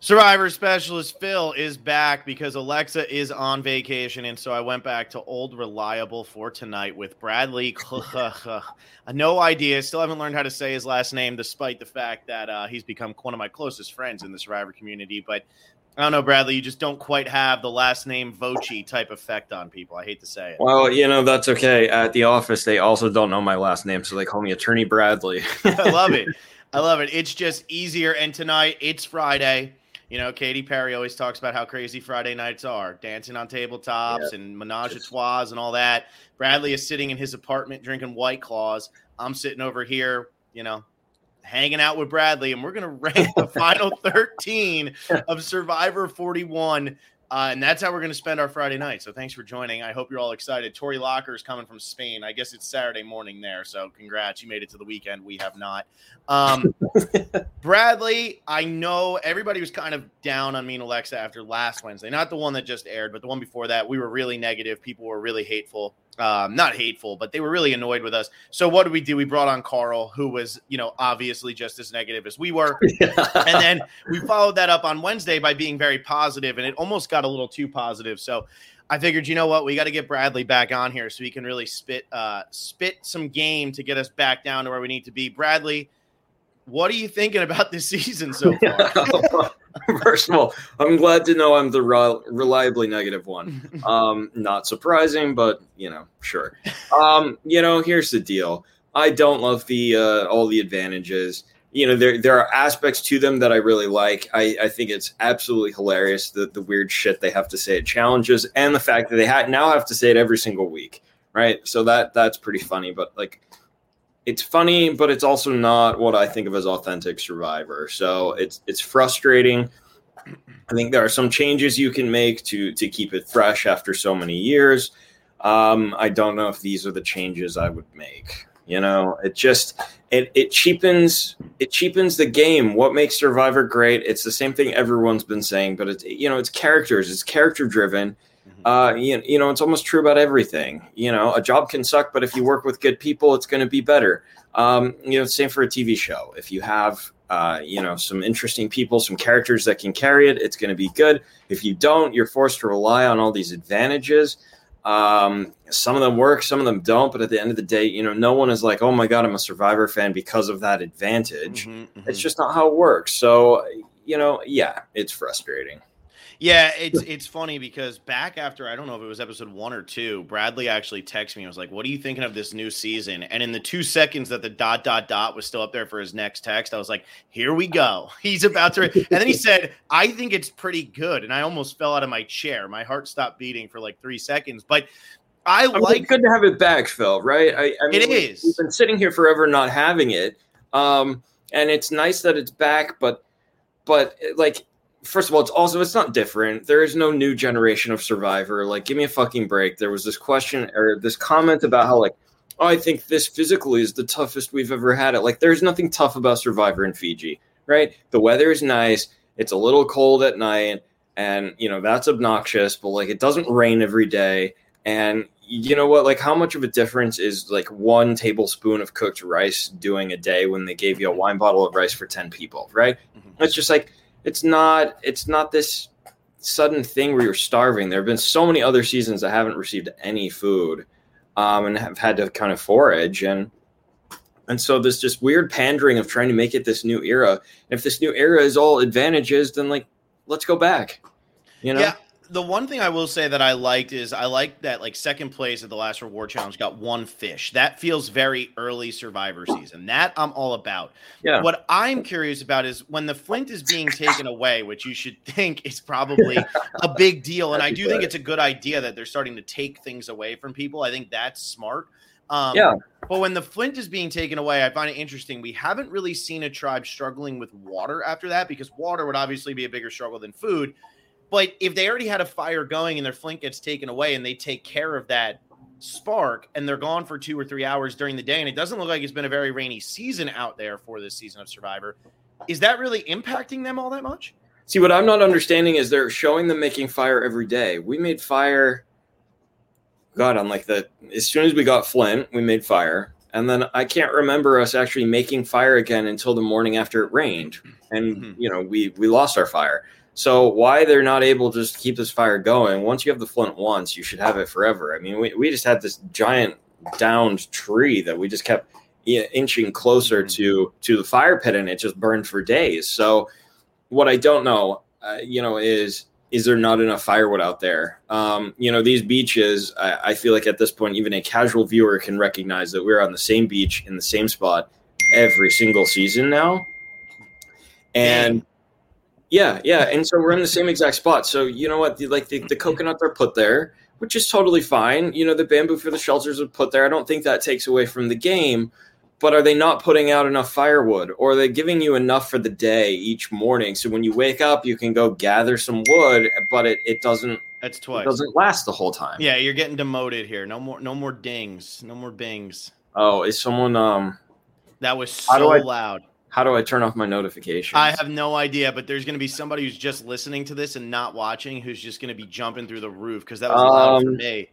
Survivor specialist Phil is back because Alexa is on vacation. And so I went back to old reliable for tonight with Bradley. no idea. Still haven't learned how to say his last name, despite the fact that uh, he's become one of my closest friends in the Survivor community. But I don't know, Bradley. You just don't quite have the last name Voci type effect on people. I hate to say it. Well, you know, that's okay. At the office, they also don't know my last name. So they call me Attorney Bradley. I love it. I love it. It's just easier. And tonight, it's Friday. You know, Katy Perry always talks about how crazy Friday nights are, dancing on tabletops and menage a trois and all that. Bradley is sitting in his apartment drinking White Claws. I'm sitting over here, you know, hanging out with Bradley, and we're going to rank the final 13 of Survivor 41 uh, and that's how we're going to spend our Friday night. So thanks for joining. I hope you're all excited. Tori Locker is coming from Spain. I guess it's Saturday morning there. So congrats. You made it to the weekend. We have not. Um, Bradley, I know everybody was kind of down on me and Alexa after last Wednesday. Not the one that just aired, but the one before that. We were really negative. People were really hateful um, not hateful, but they were really annoyed with us. So what did we do? We brought on Carl, who was, you know, obviously just as negative as we were. Yeah. and then we followed that up on Wednesday by being very positive, and it almost got a little too positive. So I figured, you know what, we got to get Bradley back on here so he can really spit uh, spit some game to get us back down to where we need to be. Bradley, what are you thinking about this season so far? First of all, I'm glad to know I'm the reliably negative one. Um, not surprising, but you know, sure. Um, you know, here's the deal. I don't love the uh, all the advantages. You know, there there are aspects to them that I really like. I, I think it's absolutely hilarious the the weird shit they have to say at challenges, and the fact that they ha- now have to say it every single week, right? So that that's pretty funny. But like, it's funny, but it's also not what I think of as authentic Survivor. So it's it's frustrating. I think there are some changes you can make to to keep it fresh after so many years. Um, I don't know if these are the changes I would make. You know, it just it it cheapens it cheapens the game. What makes Survivor great? It's the same thing everyone's been saying, but it's you know it's characters. It's character driven uh, you, you know, it's almost true about everything. You know, a job can suck, but if you work with good people, it's going to be better. Um, you know, same for a TV show. If you have, uh, you know, some interesting people, some characters that can carry it, it's going to be good. If you don't, you're forced to rely on all these advantages. Um, some of them work, some of them don't. But at the end of the day, you know, no one is like, oh my God, I'm a Survivor fan because of that advantage. Mm-hmm, mm-hmm. It's just not how it works. So, you know, yeah, it's frustrating. Yeah, it's it's funny because back after I don't know if it was episode one or two, Bradley actually texted me. and was like, "What are you thinking of this new season?" And in the two seconds that the dot dot dot was still up there for his next text, I was like, "Here we go. He's about to." and then he said, "I think it's pretty good," and I almost fell out of my chair. My heart stopped beating for like three seconds, but. I, I like good to have it back, Phil. Right? I, I mean, it is. We've been sitting here forever not having it, um, and it's nice that it's back. But, but like first of all, it's also it's not different. There is no new generation of Survivor. Like, give me a fucking break. There was this question or this comment about how like, oh, I think this physically is the toughest we've ever had it. Like, there's nothing tough about Survivor in Fiji, right? The weather is nice. It's a little cold at night, and you know that's obnoxious. But like, it doesn't rain every day, and you know what? Like, how much of a difference is like one tablespoon of cooked rice doing a day when they gave you a wine bottle of rice for ten people, right? Mm-hmm. It's just like it's not it's not this sudden thing where you're starving. There have been so many other seasons that haven't received any food um, and have had to kind of forage and and so this just weird pandering of trying to make it this new era. And if this new era is all advantages, then like let's go back. You know? Yeah the one thing I will say that I liked is I like that like second place at the last reward challenge got one fish. That feels very early survivor season. That I'm all about. Yeah. What I'm curious about is when the flint is being taken away, which you should think is probably a big deal. And I do think it's a good idea that they're starting to take things away from people. I think that's smart. Um, Yeah. But when the flint is being taken away, I find it interesting. We haven't really seen a tribe struggling with water after that because water would obviously be a bigger struggle than food. But if they already had a fire going and their flint gets taken away and they take care of that spark and they're gone for two or three hours during the day, and it doesn't look like it's been a very rainy season out there for this season of Survivor, is that really impacting them all that much? See, what I'm not understanding is they're showing them making fire every day. We made fire. God, on like the as soon as we got Flint, we made fire, and then I can't remember us actually making fire again until the morning after it rained, and Mhm. you know we we lost our fire. So why they're not able to just keep this fire going? Once you have the Flint once, you should have it forever. I mean, we we just had this giant downed tree that we just kept inching closer Mhm. to to the fire pit, and it just burned for days. So what I don't know, uh, you know, is is there not enough firewood out there? Um, you know, these beaches, I, I feel like at this point, even a casual viewer can recognize that we're on the same beach in the same spot every single season now. And yeah, yeah, and so we're in the same exact spot. So you know what? The, like the, the coconuts are put there, which is totally fine. You know, the bamboo for the shelters are put there. I don't think that takes away from the game but are they not putting out enough firewood or are they giving you enough for the day each morning so when you wake up you can go gather some wood but it, it doesn't That's it twice. doesn't last the whole time Yeah, you're getting demoted here. No more, no more dings, no more bings. oh is someone um That was so I- loud. How do i turn off my notifications I have no idea, but there's going to be somebody who's just listening to this and not watching who's just going to be jumping through the roof because that was loud for Um, me.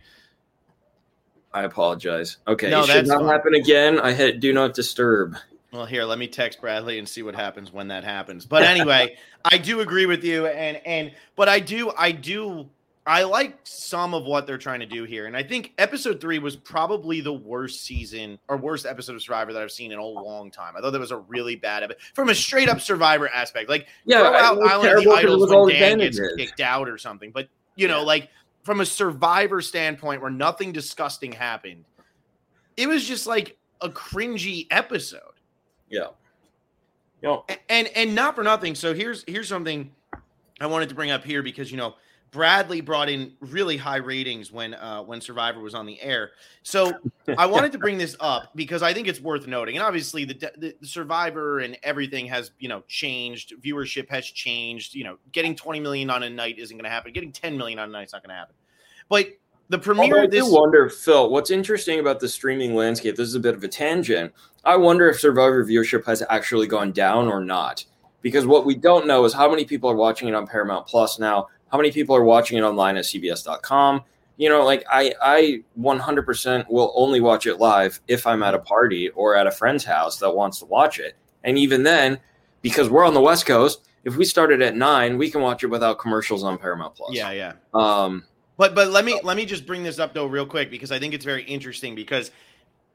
i apologize okay No, it should not fine. happen again i hit do not disturb Well, here, let me text Bradley and see what happens when that happens. But anyway, I do agree with you, and and but I do I do I like some of what they're trying to do here, and I think episode three was probably the worst season or worst episode of Survivor that I've seen in a long time. I thought that was a really bad episode from a straight up Survivor aspect. Like yeah throw it out was Island of terrible the 'cause it Idols when all Dan gets kicked out or something. But you know, Yeah. like from a survivor standpoint where nothing disgusting happened, it was just like a cringy episode. yeah Yo, A- And and not for nothing. So here's here's something I wanted to bring up here because you know Bradley brought in really high ratings when uh, when Survivor was on the air. So I wanted to bring this up because I think it's worth noting. And obviously, the, the, the Survivor and everything has you know changed. Viewership has changed. You know, getting 20 million on a night isn't going to happen. Getting 10 million on a night is not going to happen. But the Although premiere I this. do wonder, Phil, what's interesting about the streaming landscape, this is a bit of a tangent. I wonder if Survivor viewership has actually gone down or not. Because what we don't know is how many people are watching it on Paramount Plus now, how many people are watching it online at CBS.com. You know, like I, I 100% will only watch it live if I'm at a party or at a friend's house that wants to watch it. And even then, because we're on the West Coast, if we started at nine, we can watch it without commercials on Paramount Plus. yeah, yeah. Um, But but let me let me just bring this up though real quick because I think it's very interesting because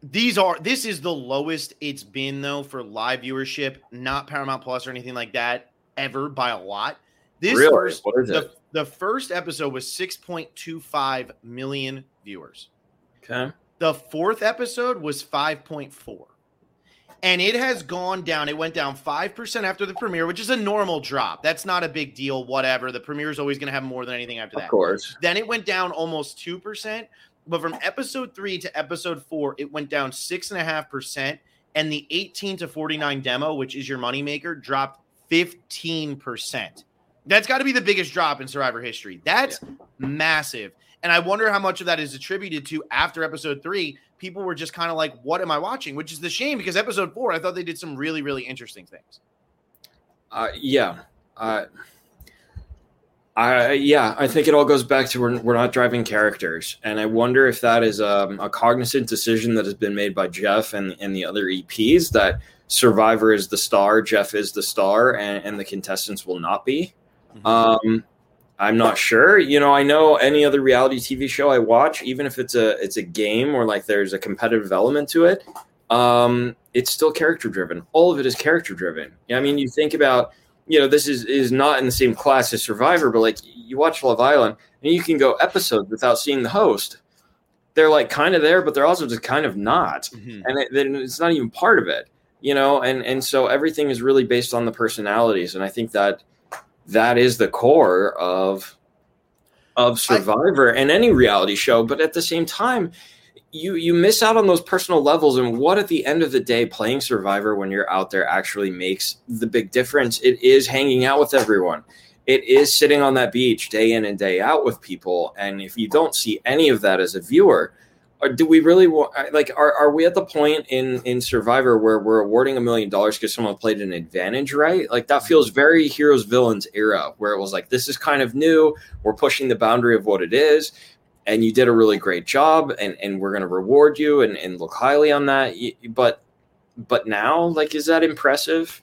these are this is the lowest it's been though for live viewership, not Paramount Plus or anything like that ever by a lot. This Really? first What is the, it? the first episode was 6.25 million viewers. okay. The fourth episode was 5.4. And it has gone down. It went down 5% after the premiere, which is a normal drop. That's not a big deal, whatever. The premiere is always going to have more than anything after that. Of course. Then it went down almost 2%. But from episode three to episode four, it went down 6.5%. And the 18 to 49 demo, which is your moneymaker, dropped 15%. That's got to be the biggest drop in Survivor history. That's massive. And I wonder how much of that is attributed to after episode three, people were just kind of like, what am I watching? Which is the shame because episode four, I thought they did some really, really interesting things. Uh, yeah. Uh, I yeah, I think it all goes back to we're, we're not driving characters, and I wonder if that is um, a cognizant decision that has been made by Jeff and and the other EPs that Survivor is the star, Jeff is the star, and, and the contestants will not be. Um, I'm not sure. You know, I know any other reality TV show I watch, even if it's a it's a game or like there's a competitive element to it, um, it's still character driven. All of it is character driven. Yeah, I mean, you think about, you know, this is is not in the same class as Survivor, but like you watch Love Island and you can go episodes without seeing the host. They're like kind of there, but they're also just kind of not Mhm. and it, then it's not even part of it you know and and so everything is really based on the personalities and i think that that is the core of of survivor and any reality show but at the same time you you miss out on those personal levels and what at the end of the day playing survivor when you're out there actually makes the big difference. It is hanging out with everyone. It is sitting on that beach day in and day out with people and if you don't see any of that as a viewer or do we really want like are, are we at the point in in survivor where we're awarding a million dollars because someone played an advantage right? Like that feels very heroes villains era where it was like this is kind of new we're pushing the boundary of what it is and you did a really great job and, and we're going to reward you and, and look highly on that. But but now like is that impressive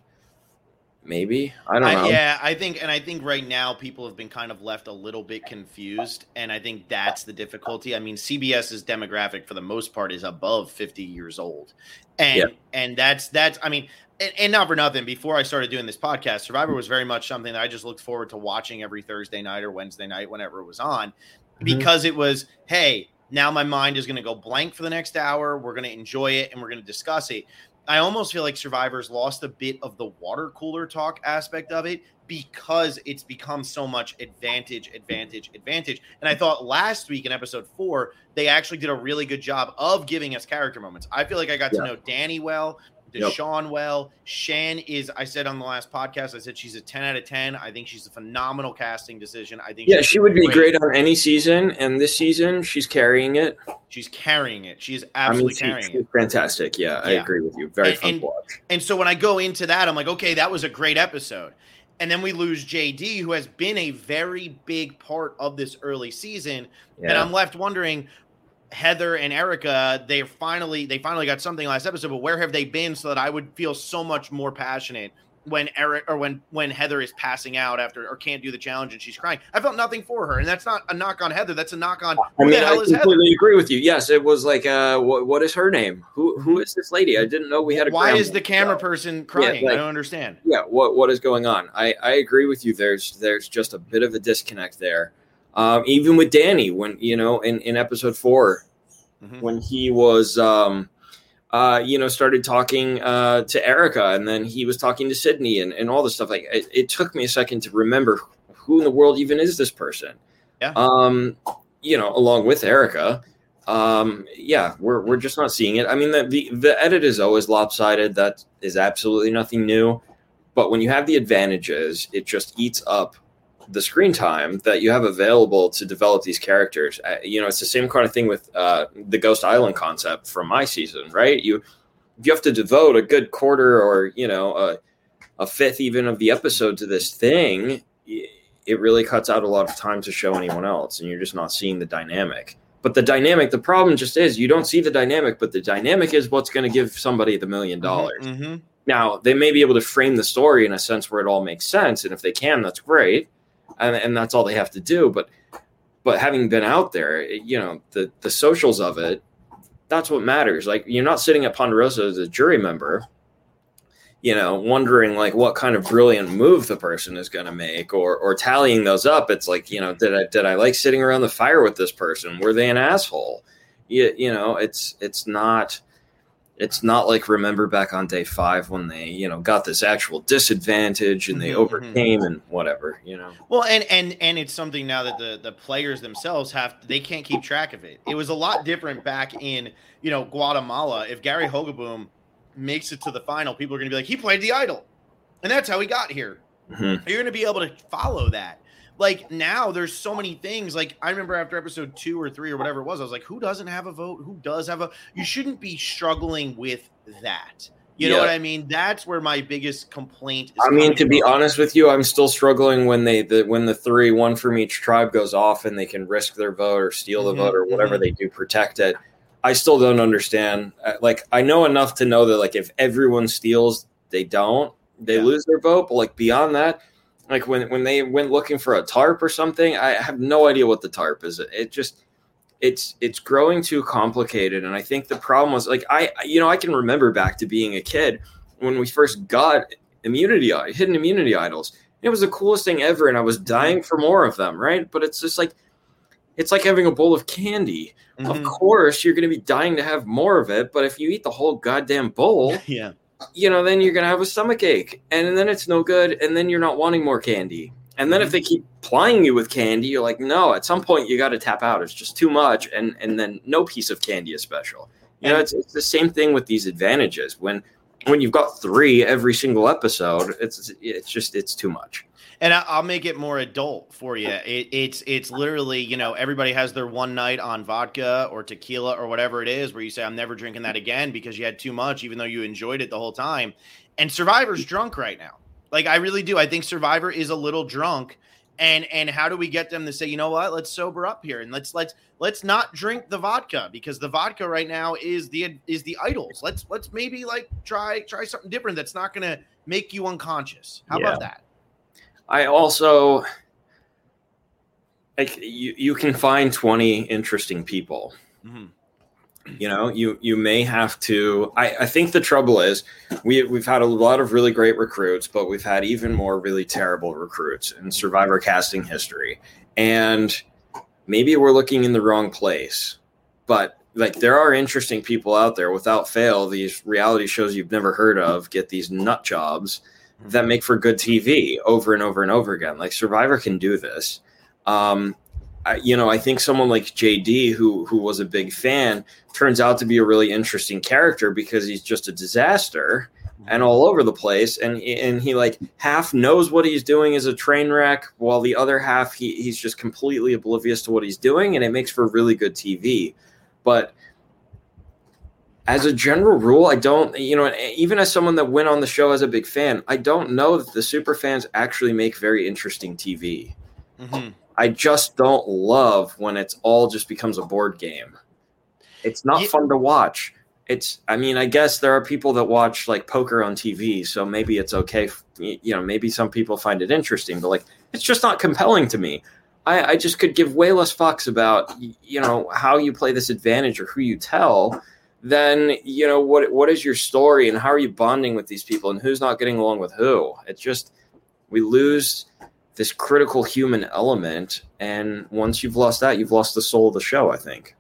maybe. I don't know. I, yeah i think and i think right now people have been kind of left a little bit confused and i think that's the difficulty. I mean cbs's demographic for the most part is above 50 years old. And yeah. and that's that's i mean and, and, not for nothing before i started doing this podcast survivor was very much something that i just looked forward to watching every thursday night or wednesday night whenever it was on mm-hmm. because it was hey now my mind is going to go blank for the next hour we're going to enjoy it and we're going to discuss it I almost feel like Survivors lost a bit of the water cooler talk aspect of it because it's become so much advantage, advantage, advantage. And I thought last week in episode four, they actually did a really good job of giving us character moments. I feel like I got yeah. to know Danny well. Deshawn yep. well. Shan is, I said on the last podcast, I said she's a 10 out of 10. I think she's a phenomenal casting decision. I think Yeah, she would be great. great on any season. And this season, she's carrying it. She's carrying it. She's absolutely I mean, she, carrying it. Fantastic. Yeah, yeah, I agree with you. Very and, fun and, watch. And so when I go into that, I'm like, okay, that was a great episode. And then we lose JD, who has been a very big part of this early season. Yeah. And I'm left wondering, Heather and Erika, they finally they finally got something last episode, but where have they been so that I would feel so much more passionate when Eric or when when Heather is passing out after or can't do the challenge and she's crying. I felt nothing for her, and that's not a knock on Heather. That's a knock on. I mean, I completely agree with you. Yes, it was like, uh, what, what is her name? Who who mm-hmm. this lady? I didn't know we had a. Why is the camera person crying? Yeah, like, I don't understand. Yeah, what what is going on? I I agree with you. There's there's just a bit of a disconnect there. Um, even with Danny, when you know, in, in episode 4 mm-hmm. when he was, um, uh, you know, started talking uh, to Erika, and then he was talking to Sydney, and, and all this stuff. Like, it, it, took me a second to remember who in the world even is this person. Yeah. Um, you know, along with Erika. Um, yeah, we're we're just not seeing it. I mean, the, the the edit is always lopsided. That is absolutely nothing new. But when you have the advantages, it just eats up the screen time that you have available to develop these characters. Uh, you know, it's the same kind of thing with uh, the Ghost Island concept from my season, right? You you have to devote a good quarter or you know a, a fifth even of the episode to this thing. It really cuts out a lot of time to show anyone else, and you're just not seeing the dynamic. But the dynamic, the problem just is you don't see the dynamic, but the dynamic is what's going to give somebody the million mm-hmm, dollars. Mm-hmm. Now, they may be able to frame the story in a sense where it all makes sense. And if they can, that's great and, and that's all they have to do. But but having been out there, you know, the the socials of it, that's what matters. Like you're not sitting at Ponderosa as a jury member, you know, wondering like what kind of brilliant move the person is going to make, or or tallying those up. It's like you know, did I did I like sitting around the fire with this person? Were they an asshole? You, you know, it's it's not it's not like remember back on day five when they you know got this actual disadvantage and they mm-hmm, overcame and whatever you know? Well and and and it's something now that the the players themselves have they can't keep track of it. It was a lot different back in you know guatemala. If gary hogeboom makes it to the final people are going to be like he played the idol. And that's how he got here. Mm-hmm. you're going to be able to follow that like now there's so many things like i remember after episode two or three or whatever it was i was like who doesn't have a vote who does have a you shouldn't be struggling with that you yeah. know what i mean that's where my biggest complaint is. i mean to from. be honest with you i'm still struggling when they the when the three one from each tribe goes off and they can risk their vote or steal the mm-hmm, vote or whatever mm-hmm. they do protect it i still don't understand uh, like i know enough to know that like if everyone steals they don't they yeah. lose their vote but like beyond that like when when they went looking for a tarp or something i have no idea what the tarp is. It just it's it's growing too complicated. And i think the problem was like i you know i can remember back to being a kid when we first got immunity hidden immunity idols. It was the coolest thing ever and i was dying for more of them right? But it's just like it's like having a bowl of candy. Mm-hmm. of course you're going to be dying to have more of it but if you eat the whole goddamn bowl yeah you know, then you're gonna have a stomach ache, and then it's no good, and then you're not wanting more candy. And then if Mhm. they keep plying you with candy, you're like, no. At some point, you got to tap out. It's just too much, and and then no piece of candy is special. You know, it's, it's the same thing with these advantages. When when you've got three every single episode, it's it's just it's too much. And I- I'll make it more adult for you. It, it's it's literally you know everybody has their one night on vodka or tequila or whatever it is where you say I'm never drinking that again because you had too much, even though you enjoyed it the whole time. And Survivor's drunk right now. Like I really do. I think Survivor is a little drunk. And and how do we get them to say you know what? Let's sober up here and let's let's let's not drink the vodka because the vodka right now is the is the idols. Let's let's maybe like try try something different that's not going to make you unconscious. How about that? I also like you, you can find 20 interesting people. Mhm. You know, you you may have to I, I think the trouble is we we've had a lot of really great recruits, but we've had even more really terrible recruits in survivor casting history. And maybe we're looking in the wrong place. But like there are interesting people out there without fail, these reality shows you've never heard of get these nut jobs that make for good TV over and over and over again. Like Survivor can do this. Um, I, you know, I think someone like JD, who who was a big fan, turns out to be a really interesting character because he's just a disaster and all over the place, and and he like half knows what he's doing is a train wreck, while the other half he he's just completely oblivious to what he's doing, and it makes for really good TV. But as a general rule, I don't, you know, even as someone that went on the show as a big fan, I don't know that the super fans actually make very interesting TV. Mhm. I just don't love when it's all just becomes a board game. It's not Ye- fun to watch. It's, I mean, I guess there are people that watch like poker on TV, so maybe it's okay. You know, maybe some people find it interesting, but like, it's just not compelling to me. I, I just could give way less fucks about, you know, how you play this advantage or who you tell than, you know, what what is your story and how are you bonding with these people and who's not getting along with who. It's just, we lose this critical human element and once you've lost that you've lost the soul of the show i think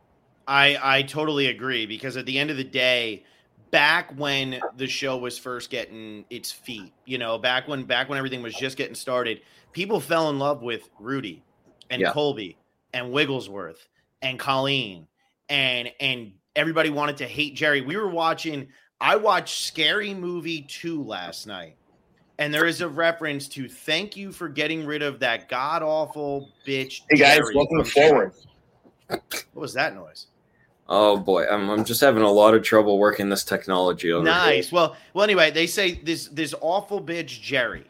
I I totally agree because at the end of the day, back when the show was first getting its feet, you know, back when back when everything was just getting started, people fell in love with Rudy and Yeah. Colby and Wigglesworth and Colleen and and everybody wanted to hate Jerri. We were watching I watched Scary Movie 2 last night. And there is a reference to thank you for getting rid of that god awful bitch. Hey guys, Jerri welcome to. Forward. What was that noise? oh boy i'm, I'm just having a lot of trouble working this technology over Nice. Well, well. Anyway, they say this this awful bitch Jerri,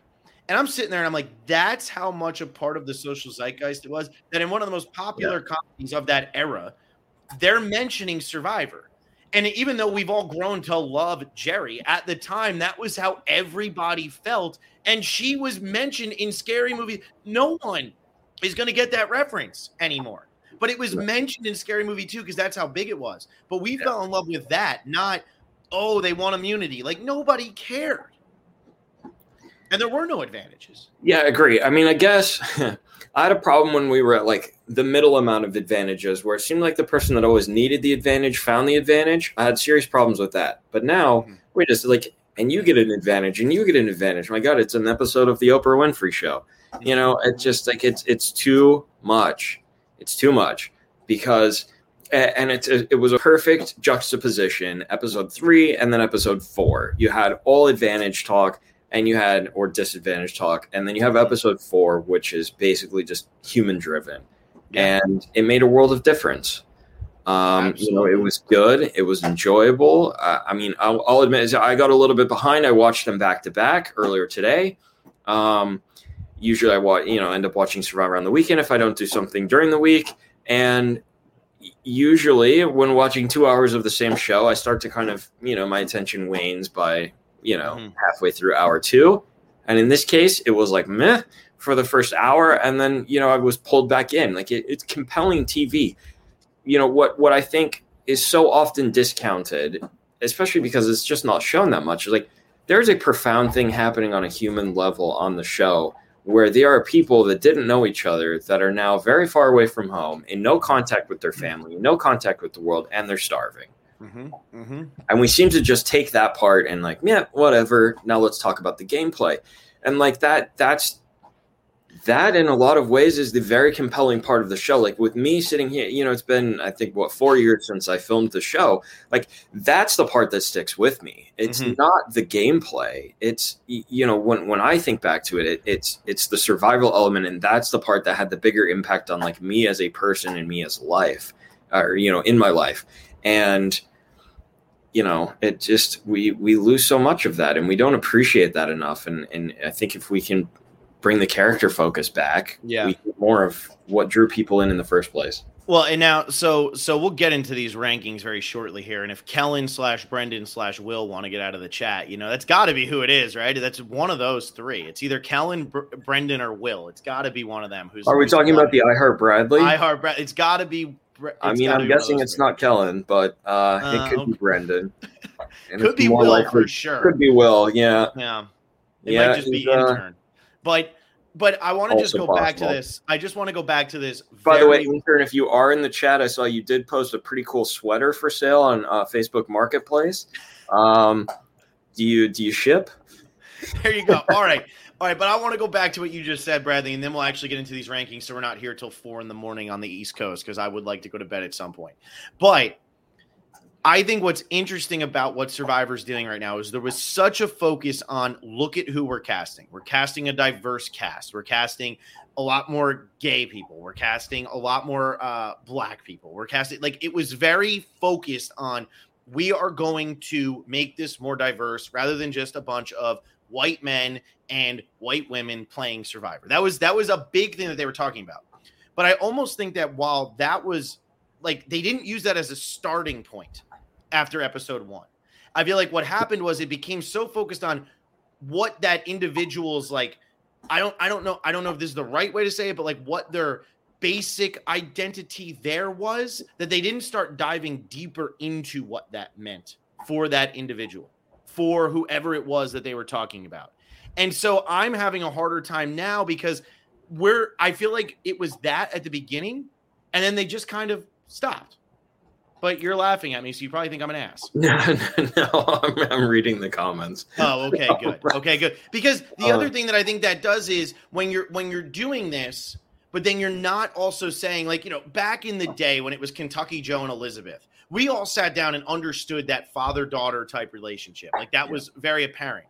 and I'm sitting there and I'm like, that's how much a part of the social zeitgeist it was. That in one of the most popular comedies of that era, they're mentioning Survivor, and even though we've all grown to love Jerri, at the time that was how everybody felt, and she was mentioned in Scary Movie. No one is going to get that reference anymore. But it was Right. mentioned in Scary Movie too because that's how big it was. But we fell in love with that, not oh, they want immunity. Like nobody cared. And there were no advantages. yeah i agree i mean i guess i had a problem when we were at like the middle amount of advantages where it seemed like the person that always needed the advantage found the advantage. I had serious problems with that. But now Mhm. we're just like and you get an advantage and you get an advantage. My god it's an episode of the oprah winfrey show. You know it's just like it's it's too much. It's too much. Because and it's it was a perfect juxtaposition episode three and then episode four. You had all advantage talk and you had or disadvantage talk and then you have episode four which is basically just human driven Yeah. and it made a world of difference um, you know, it was good. It was enjoyable. Uh, I mean, I'll, I'll admit, I got a little bit behind. I watched them back to back earlier today. Um, usually, I watch, you know, end up watching Survivor on the weekend if I don't do something during the week. And usually, when watching two hours of the same show, I start to kind of, you know, my attention wanes by, you know, Mhm. halfway through hour two. And in this case, it was like meh for the first hour, and then you know I was pulled back in. Like it, it's compelling TV you know what what I think is so often discounted, especially because it's just not shown that much. is Like there's a profound thing happening on a human level on the show where there are people that didn't know each other that are now very far away from home, in no contact with their family, no contact with the world, and they're starving. Mm-hmm. Mm-hmm. And we seem to just take that part and like, yeah, whatever. Now let's talk about the gameplay. And like that, that's that in a lot of ways is the very compelling part of the show like with me sitting here you know it's been i think what four years since i filmed the show like that's the part that sticks with me it's mm-hmm. not the gameplay it's you know when when i think back to it, it it's it's the survival element and that's the part that had the bigger impact on like me as a person and me as life or you know in my life and you know it just we we lose so much of that and we don't appreciate that enough and and i think if we can bring the character focus back, yeah, we get more of what drew people in in the first place. Well, and now, so so we'll get into these rankings very shortly here. And if Kellen slash Brendan slash Will want to get out of the chat, you know that's got to be who it is, right? That's one of those three. It's either Kellen, Br- Brendan, or Will. It's got to be one of them. Who's are we who's talking about the I Heart Bradley? I Heart Bradley. It's got to be. I mean, I'm guessing it's not Kellen, but uh, uh, it could okay. be Brendan. could be Will likely, for sure. Could be Will. Yeah. Yeah. It yeah, might just be uh, intern. But but I want to just go possible. back to this. I just want to go back to this. By the way, intern, if you are in the chat, I saw you did post a pretty cool sweater for sale on uh, Facebook Marketplace. Um, do you do you ship? There you go. All right. All right, but I want to go back to what you just said, Bradley, and then we'll actually get into these rankings. So we're not here till four in the morning on the East Coast because I would like to go to bed at some point. But I think what's interesting about what Survivor's doing right now is there was such a focus on look at who we're casting. We're casting a diverse cast. We're casting a lot more gay people. We're casting a lot more uh, black people. We're casting like it was very focused on we are going to make this more diverse rather than just a bunch of white men and white women playing Survivor. That was that was a big thing that they were talking about. But I almost think that while that was like they didn't use that as a starting point after episode one. I feel like what happened was it became so focused on what that individual's like. I don't I don't know I don't know if this is the right way to say it, but like what their basic identity there was that they didn't start diving deeper into what that meant for that individual, for whoever it was that they were talking about. And so I'm having a harder time now because we're I feel like it was that at the beginning and then they just kind of stopped. But you're laughing at me, so you probably think I'm an ass. no, I'm, I'm, reading the comments. Oh, okay, good. Okay, good. Because the uh, other thing that I think that does is when you're when you're doing this, but then you're not also saying like you know back in the day when it was Kentucky Joe and Elisabeth, we all sat down and understood that father daughter type relationship. Like that was very apparent.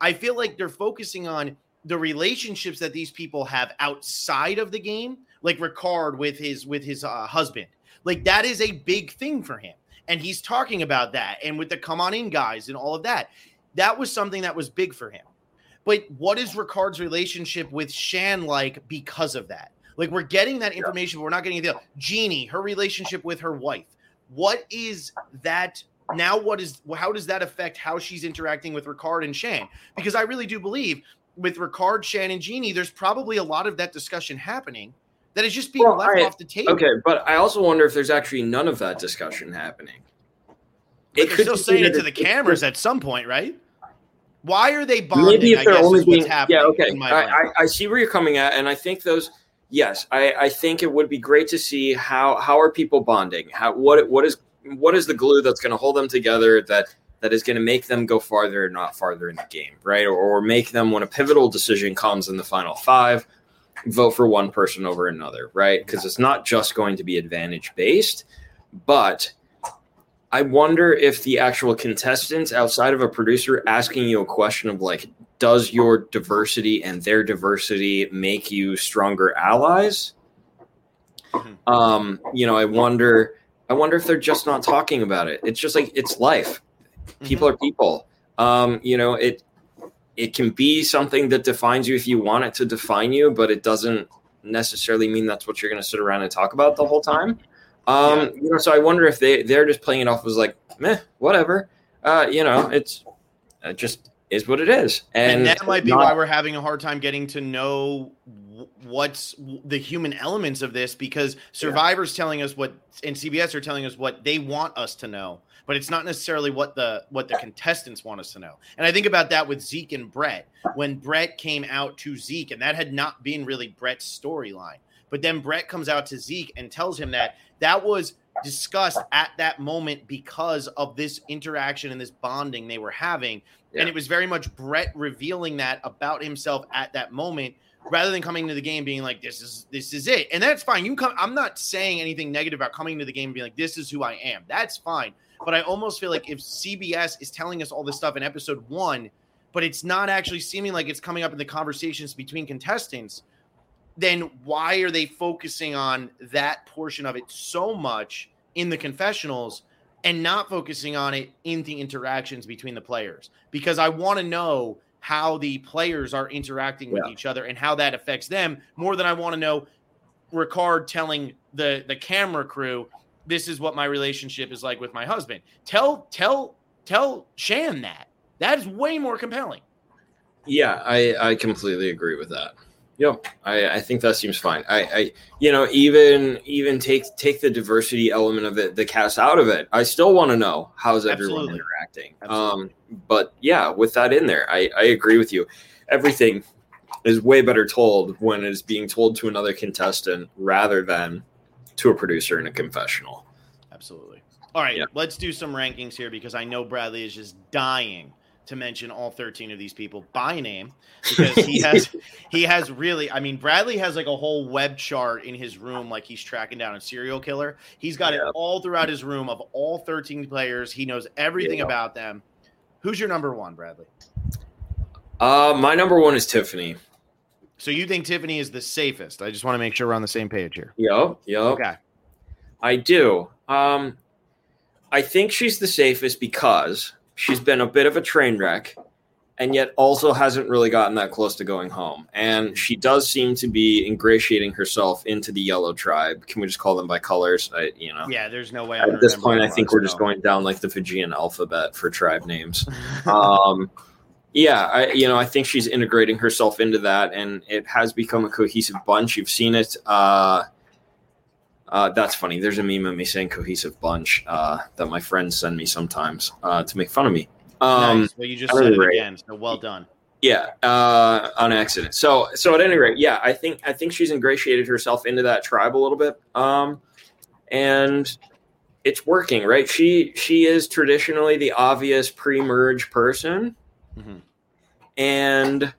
I feel like they're focusing on the relationships that these people have outside of the game, like Ricard with his with his uh, husband like that is a big thing for him. And he's talking about that and with the come on in guys and all of that. That was something that was big for him. But what is Ricard's relationship with Shan like because of that? Like we're getting that information, but we're not getting it. Genie, her relationship with her wife. What is that now? What is how does that affect how she's interacting with Ricard and Shan? Because I really do believe with Ricard, Shan, and Genie, there's probably a lot of that discussion happening that is just being well, left I, off the table. Okay, but I also wonder if there's actually none of that discussion happening. It they're still saying it to the cameras at some point, right? Why are they bonding? Maybe if they're only being yeah, okay. I, I, I, see where you're coming at, and I think those. Yes, I, I think it would be great to see how how are people bonding? How what what is what is the glue that's going to hold them together that that is going to make them go farther or not farther in the game, right? Or, or make them when a pivotal decision comes in the final five vote for one person over another, right? Because it's not just going to be advantage based, but I wonder if the actual contestants outside of a producer asking you a question of like, does your diversity and their diversity make you stronger allies? Mm-hmm. Um, you know, I wonder I wonder if they're just not talking about it. It's just like it's life. People mm-hmm. are people. Um, you know, it it can be something that defines you if you want it to define you, but it doesn't necessarily mean that's what you're going to sit around and talk about the whole time. Um, yeah. you know, so I wonder if they they're just playing it off as like, meh, whatever. Uh, you know, it's it just is what it is, and, and that might be not, why we're having a hard time getting to know what's the human elements of this because Survivor's yeah. telling us what, and CBS are telling us what they want us to know but it's not necessarily what the what the contestants want us to know. And I think about that with Zeke and Bret when Bret came out to Zeke, and that had not been really Bret's storyline. But then Bret comes out to Zeke and tells him that that was discussed at that moment because of this interaction and this bonding they were having. Yeah. And it was very much Bret revealing that about himself at that moment rather than coming to the game being like this is this is it. And that's fine. You come i'm not saying anything negative about coming to the game and being like this is who i am. That's fine. But i almost feel like if cbs is telling us all this stuff in episode one but it's not actually seeming like it's coming up in the conversations between contestants then why are they focusing on that portion of it so much in the confessionals and not focusing on it in the interactions between the players because I want to know how the players are interacting with each other and how that affects them more than I want to know Ricard telling the the camera crew this is what my relationship is like with my husband. Tell tell tell Shan that. That is way more compelling. Yeah, I, I completely agree with that. Yep, I, I think that seems fine. I, I you know even even take take the diversity element of it, the cast out of it. I still want to know how's everyone Absolutely. interacting. Absolutely. Um, but yeah, with that in there, I, I agree with you. Everything is way better told when it is being told to another contestant rather than to a producer in a confessional. Absolutely. All right, Yeah. let's do some rankings here because I know Bradley is just dying to mention all 13 of these people by name because he has he has really I mean Bradley has like a whole web chart in his room like he's tracking down a serial killer. He's got Yeah. it all throughout his room of all 13 players. He knows everything Yeah. about them. Who's your number 1, Bradley? Uh, my number one is Tiffany. So you think Tiffany is the safest? I just want to make sure we're on the same page here. Yep, yep. Okay. I do. Um, I think she's the safest because she's been a bit of a train wreck and yet also hasn't really gotten that close to going home. And she does seem to be ingratiating herself into the yellow tribe. Can we just call them by colors? I, you know, Yeah, there's no way I'm at this point, I think we're just going down like the Fijian alphabet for tribe names. um, yeah, I, you know, I think she's integrating herself into that, and it has become a cohesive bunch. You've seen it. Uh, uh, that's funny. There's a meme of me saying cohesive bunch uh, that my friends send me sometimes uh, to make fun of me. Um, nice. Well, you just said it rate- again, so well done. yeah, uh, on accident. So, so at any rate, yeah, I think I think she's ingratiated herself into that tribe a little bit, um, and it's working, right? She she is traditionally the obvious pre-merge person, Mhm. and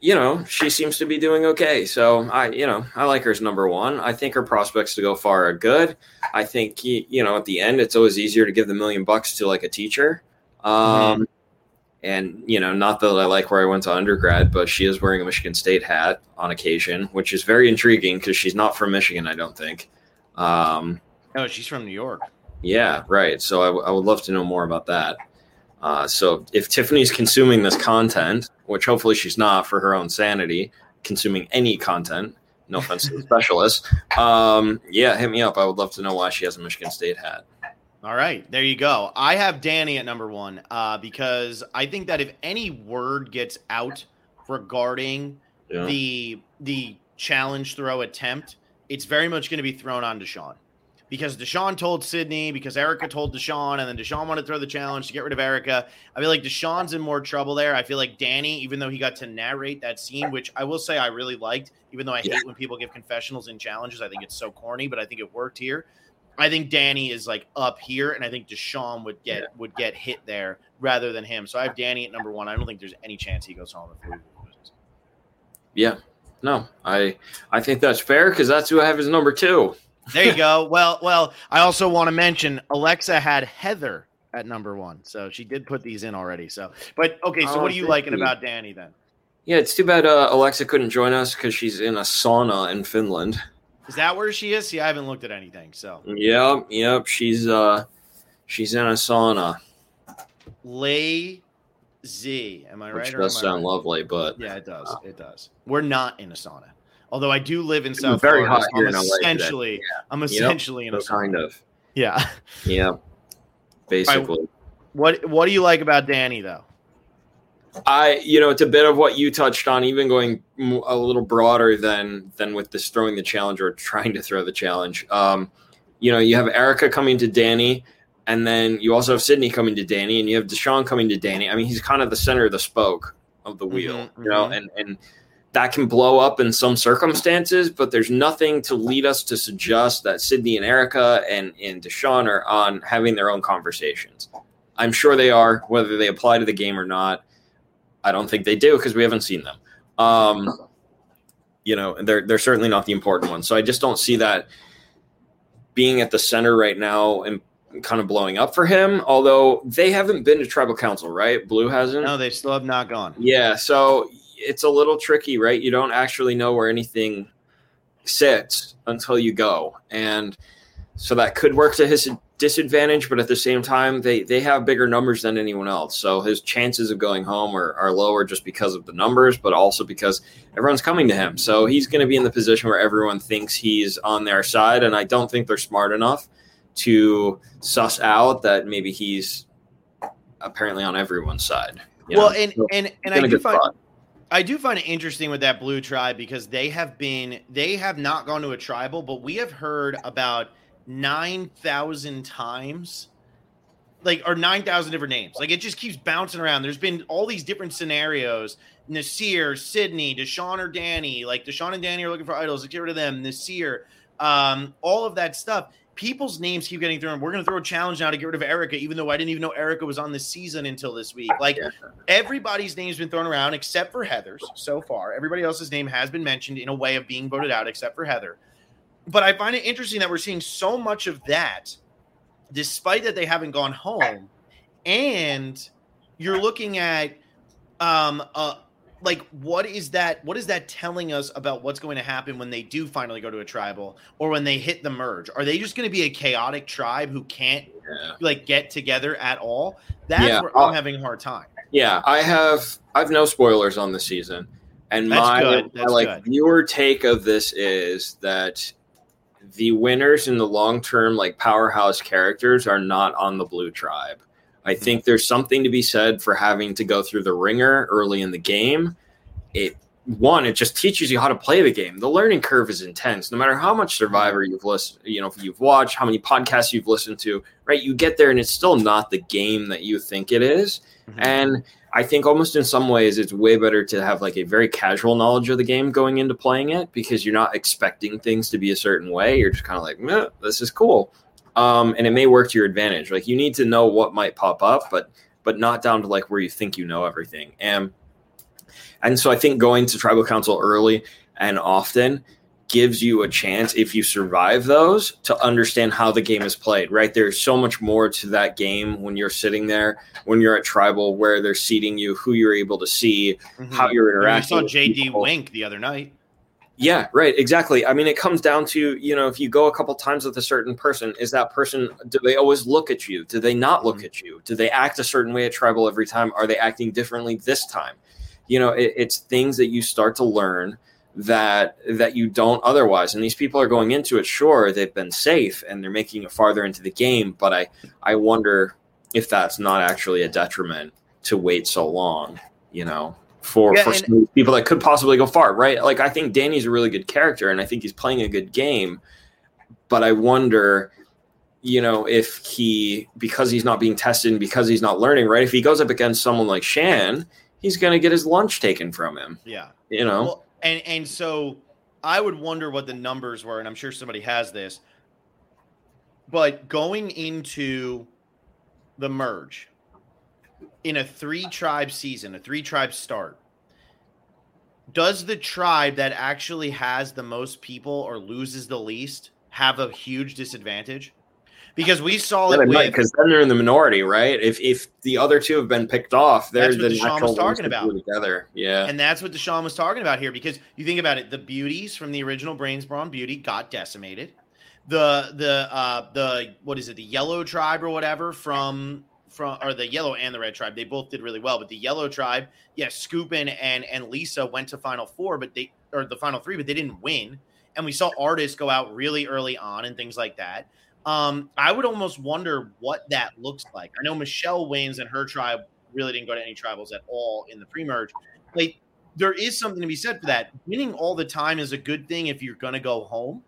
you know she seems to be doing okay. So I, you know, I like her as number one. I think her prospects to go far are good. I think you know at the end it's always easier to give the million bucks to like a teacher. Um, And you know, not that I like where I went to undergrad, but she is wearing a Michigan State hat on occasion, which is very intriguing because she's not from Michigan, I don't think. Um, Oh, she's from New York. yeah, right. So I, w- I would love to know more about that. Uh, so if Tiffany's consuming this content, which hopefully she's not for her own sanity, consuming any content, no offense to the specialist, um, yeah, hit me up. I would love to know why she has a Michigan State hat. All right, there you go. I have Danny at number one uh, because I think that if any word gets out regarding Yeah. the the challenge throw attempt, it's very much going to be thrown on Deshawn. Because Deshawn told Sydney, because Erika told Deshawn, and then Deshawn wanted to throw the challenge to get rid of Erika. I feel like Deshawn's in more trouble there. I feel like Danny, even though he got to narrate that scene, which I will say I really liked, even though I Yeah. hate when people give confessionals in challenges, I think it's so corny, but I think it worked here. I think Danny is like up here, and I think Deshawn would get Yeah. would get hit there rather than him. So I have Danny at number one. I don't think there's any chance he goes home if. Yeah. No, I I think that's fair because that's who I have as number two. There you go. Well, well, I also want to mention Alexa had Heather at number one, so she did put these in already. So, but okay, so Oh, what are you liking you. about Danny then? Yeah, it's too bad uh, Alexa couldn't join us because she's in a sauna in Finland. Is that where she is? See, I haven't looked at anything. So, Yep, yep. She's uh, she's in a sauna, Lay Z, am I right? which does sound right? lovely, but Yeah, it does. It does. We're not in a sauna. Although I do live in South very Florida, hot here I'm in essentially, I'm Yep. essentially in a so kind of. Yeah. Yeah, basically. What What do you like about Danny though? I, you know, it's a bit of what you touched on, even going a little broader than than with this throwing the challenge or trying to throw the challenge. Um, you know, you have Erika coming to Danny, and then you also have Sydney coming to Danny, and you have Deshawn coming to Danny. I mean, he's kind of the center of the spoke of the wheel, Mhm, you know, mhm. and and that can blow up in some circumstances, but there's nothing to lead us to suggest that Sydney and Erika and and Deshawn are on having their own conversations. I'm sure they are, whether they apply to the game or not. I don't think they do because we haven't seen them. Um, you know, they're they're certainly not the important ones. So I just don't see that being at the center right now and kind of blowing up for him. Although they haven't been to tribal council, right? Blue hasn't. No, they still have not gone. Yeah, so it's a little tricky, right? You don't actually know where anything sits until you go, and so that could work to his disadvantage. But at the same time, they they have bigger numbers than anyone else, so his chances of going home are, are lower just because of the numbers, but also because everyone's coming to him. So he's going to be in the position where everyone thinks he's on their side, and I don't think they're smart enough to suss out that maybe he's apparently on everyone's side. well, know? and so and and I do find. Fun. I do find it interesting with that blue tribe because they have been they have not gone to a tribal, but we have heard about nine thousand times, like or nine thousand different names. Like it just keeps bouncing around. There's been all these different scenarios. Naseer, Sydney, Deshawn or Danny. Like Deshawn and Danny are looking for idols. Let's get rid of them. Naseer, um, all of that stuff people's names keep getting thrown. We're going to throw a challenge now to get rid of Erika, even though I didn't even know Erika was on this season until this week. Like everybody's name's been thrown around except for Heather's so far. Everybody else's name has been mentioned in a way of being voted out except for Heather. But I find it interesting that we're seeing so much of that, despite that they haven't gone home. And you're looking at um, a, like what is that what is that telling us about what's going to happen when they do finally go to a tribal or when they hit the merge? Are they just going to be a chaotic tribe who can't yeah. like get together at all? That's yeah, where i'm uh, having a hard time. yeah i have i've no spoilers on the season. And that's my, my like good. viewer take of this is that the winners in the long term like powerhouse characters are not on the blue tribe I think there's something to be said for having to go through the wringer early in the game. It one, it just teaches you how to play the game. The learning curve is intense. No matter how much Survivor you've listened, you know, if you've watched, how many podcasts you've listened to, right? You get there and it's still not the game that you think it is. Mm-hmm. And I think almost in some ways it's way better to have like a very casual knowledge of the game going into playing it because you're not expecting things to be a certain way. You're just kind of like, this is cool um, and it may work to your advantage. Like you need to know what might pop up, but but not down to like where you think you know everything. And and so I think going to tribal council early and often gives you a chance if you survive those to understand how the game is played right there's so much more to that game when you're sitting there when you're at tribal where they're seating you who you're able to see mm-hmm. how you're interacting I saw jd wink the other night yeah, right. Exactly. I mean, it comes down to, you know, if you go a couple times with a certain person, is that person, do they always look at you? Do they not look mm-hmm. at you? Do they act a certain way at tribal every time? Are they acting differently this time? You know, it, it's things that you start to learn that that you don't otherwise and these people are going into it sure they've been safe and they're making it farther into the game but i i wonder if that's not actually a detriment to wait so long you know for yeah, for and, people that could possibly go far, right? Like I think Danny's a really good character, and I think he's playing a good game. But I wonder, you know, if he because he's not being tested and because he's not learning, right? If he goes up against someone like Shan, he's going to get his lunch taken from him. Yeah, you know, well, and and so I would wonder what the numbers were, and I'm sure somebody has this. But going into the merge, in a three tribe season, a three tribe start, does the tribe that actually has the most people or loses the least have a huge disadvantage? Because we saw it because then they're in the minority, right? If if the other two have been picked off, they're the Deshawn was talking about together. Yeah, and that's what Deshawn was talking about here. Because you think about it, the beauties from the original Brains Brawn Beauty got decimated. The the uh the what is it? The Yellow Tribe or whatever from from or the yellow and the red tribe they both did really well but the yellow tribe yes yeah, Skupin and and lisa went to final four but they or the final three but they didn't win. And we saw Artis go out really early on and things like that. Um i would almost wonder what that looks like. I know Michele wins and her tribe really didn't go to any tribals at all in the pre-merge. Like there is something to be said for that. Winning all the time is a good thing if you're going to go home.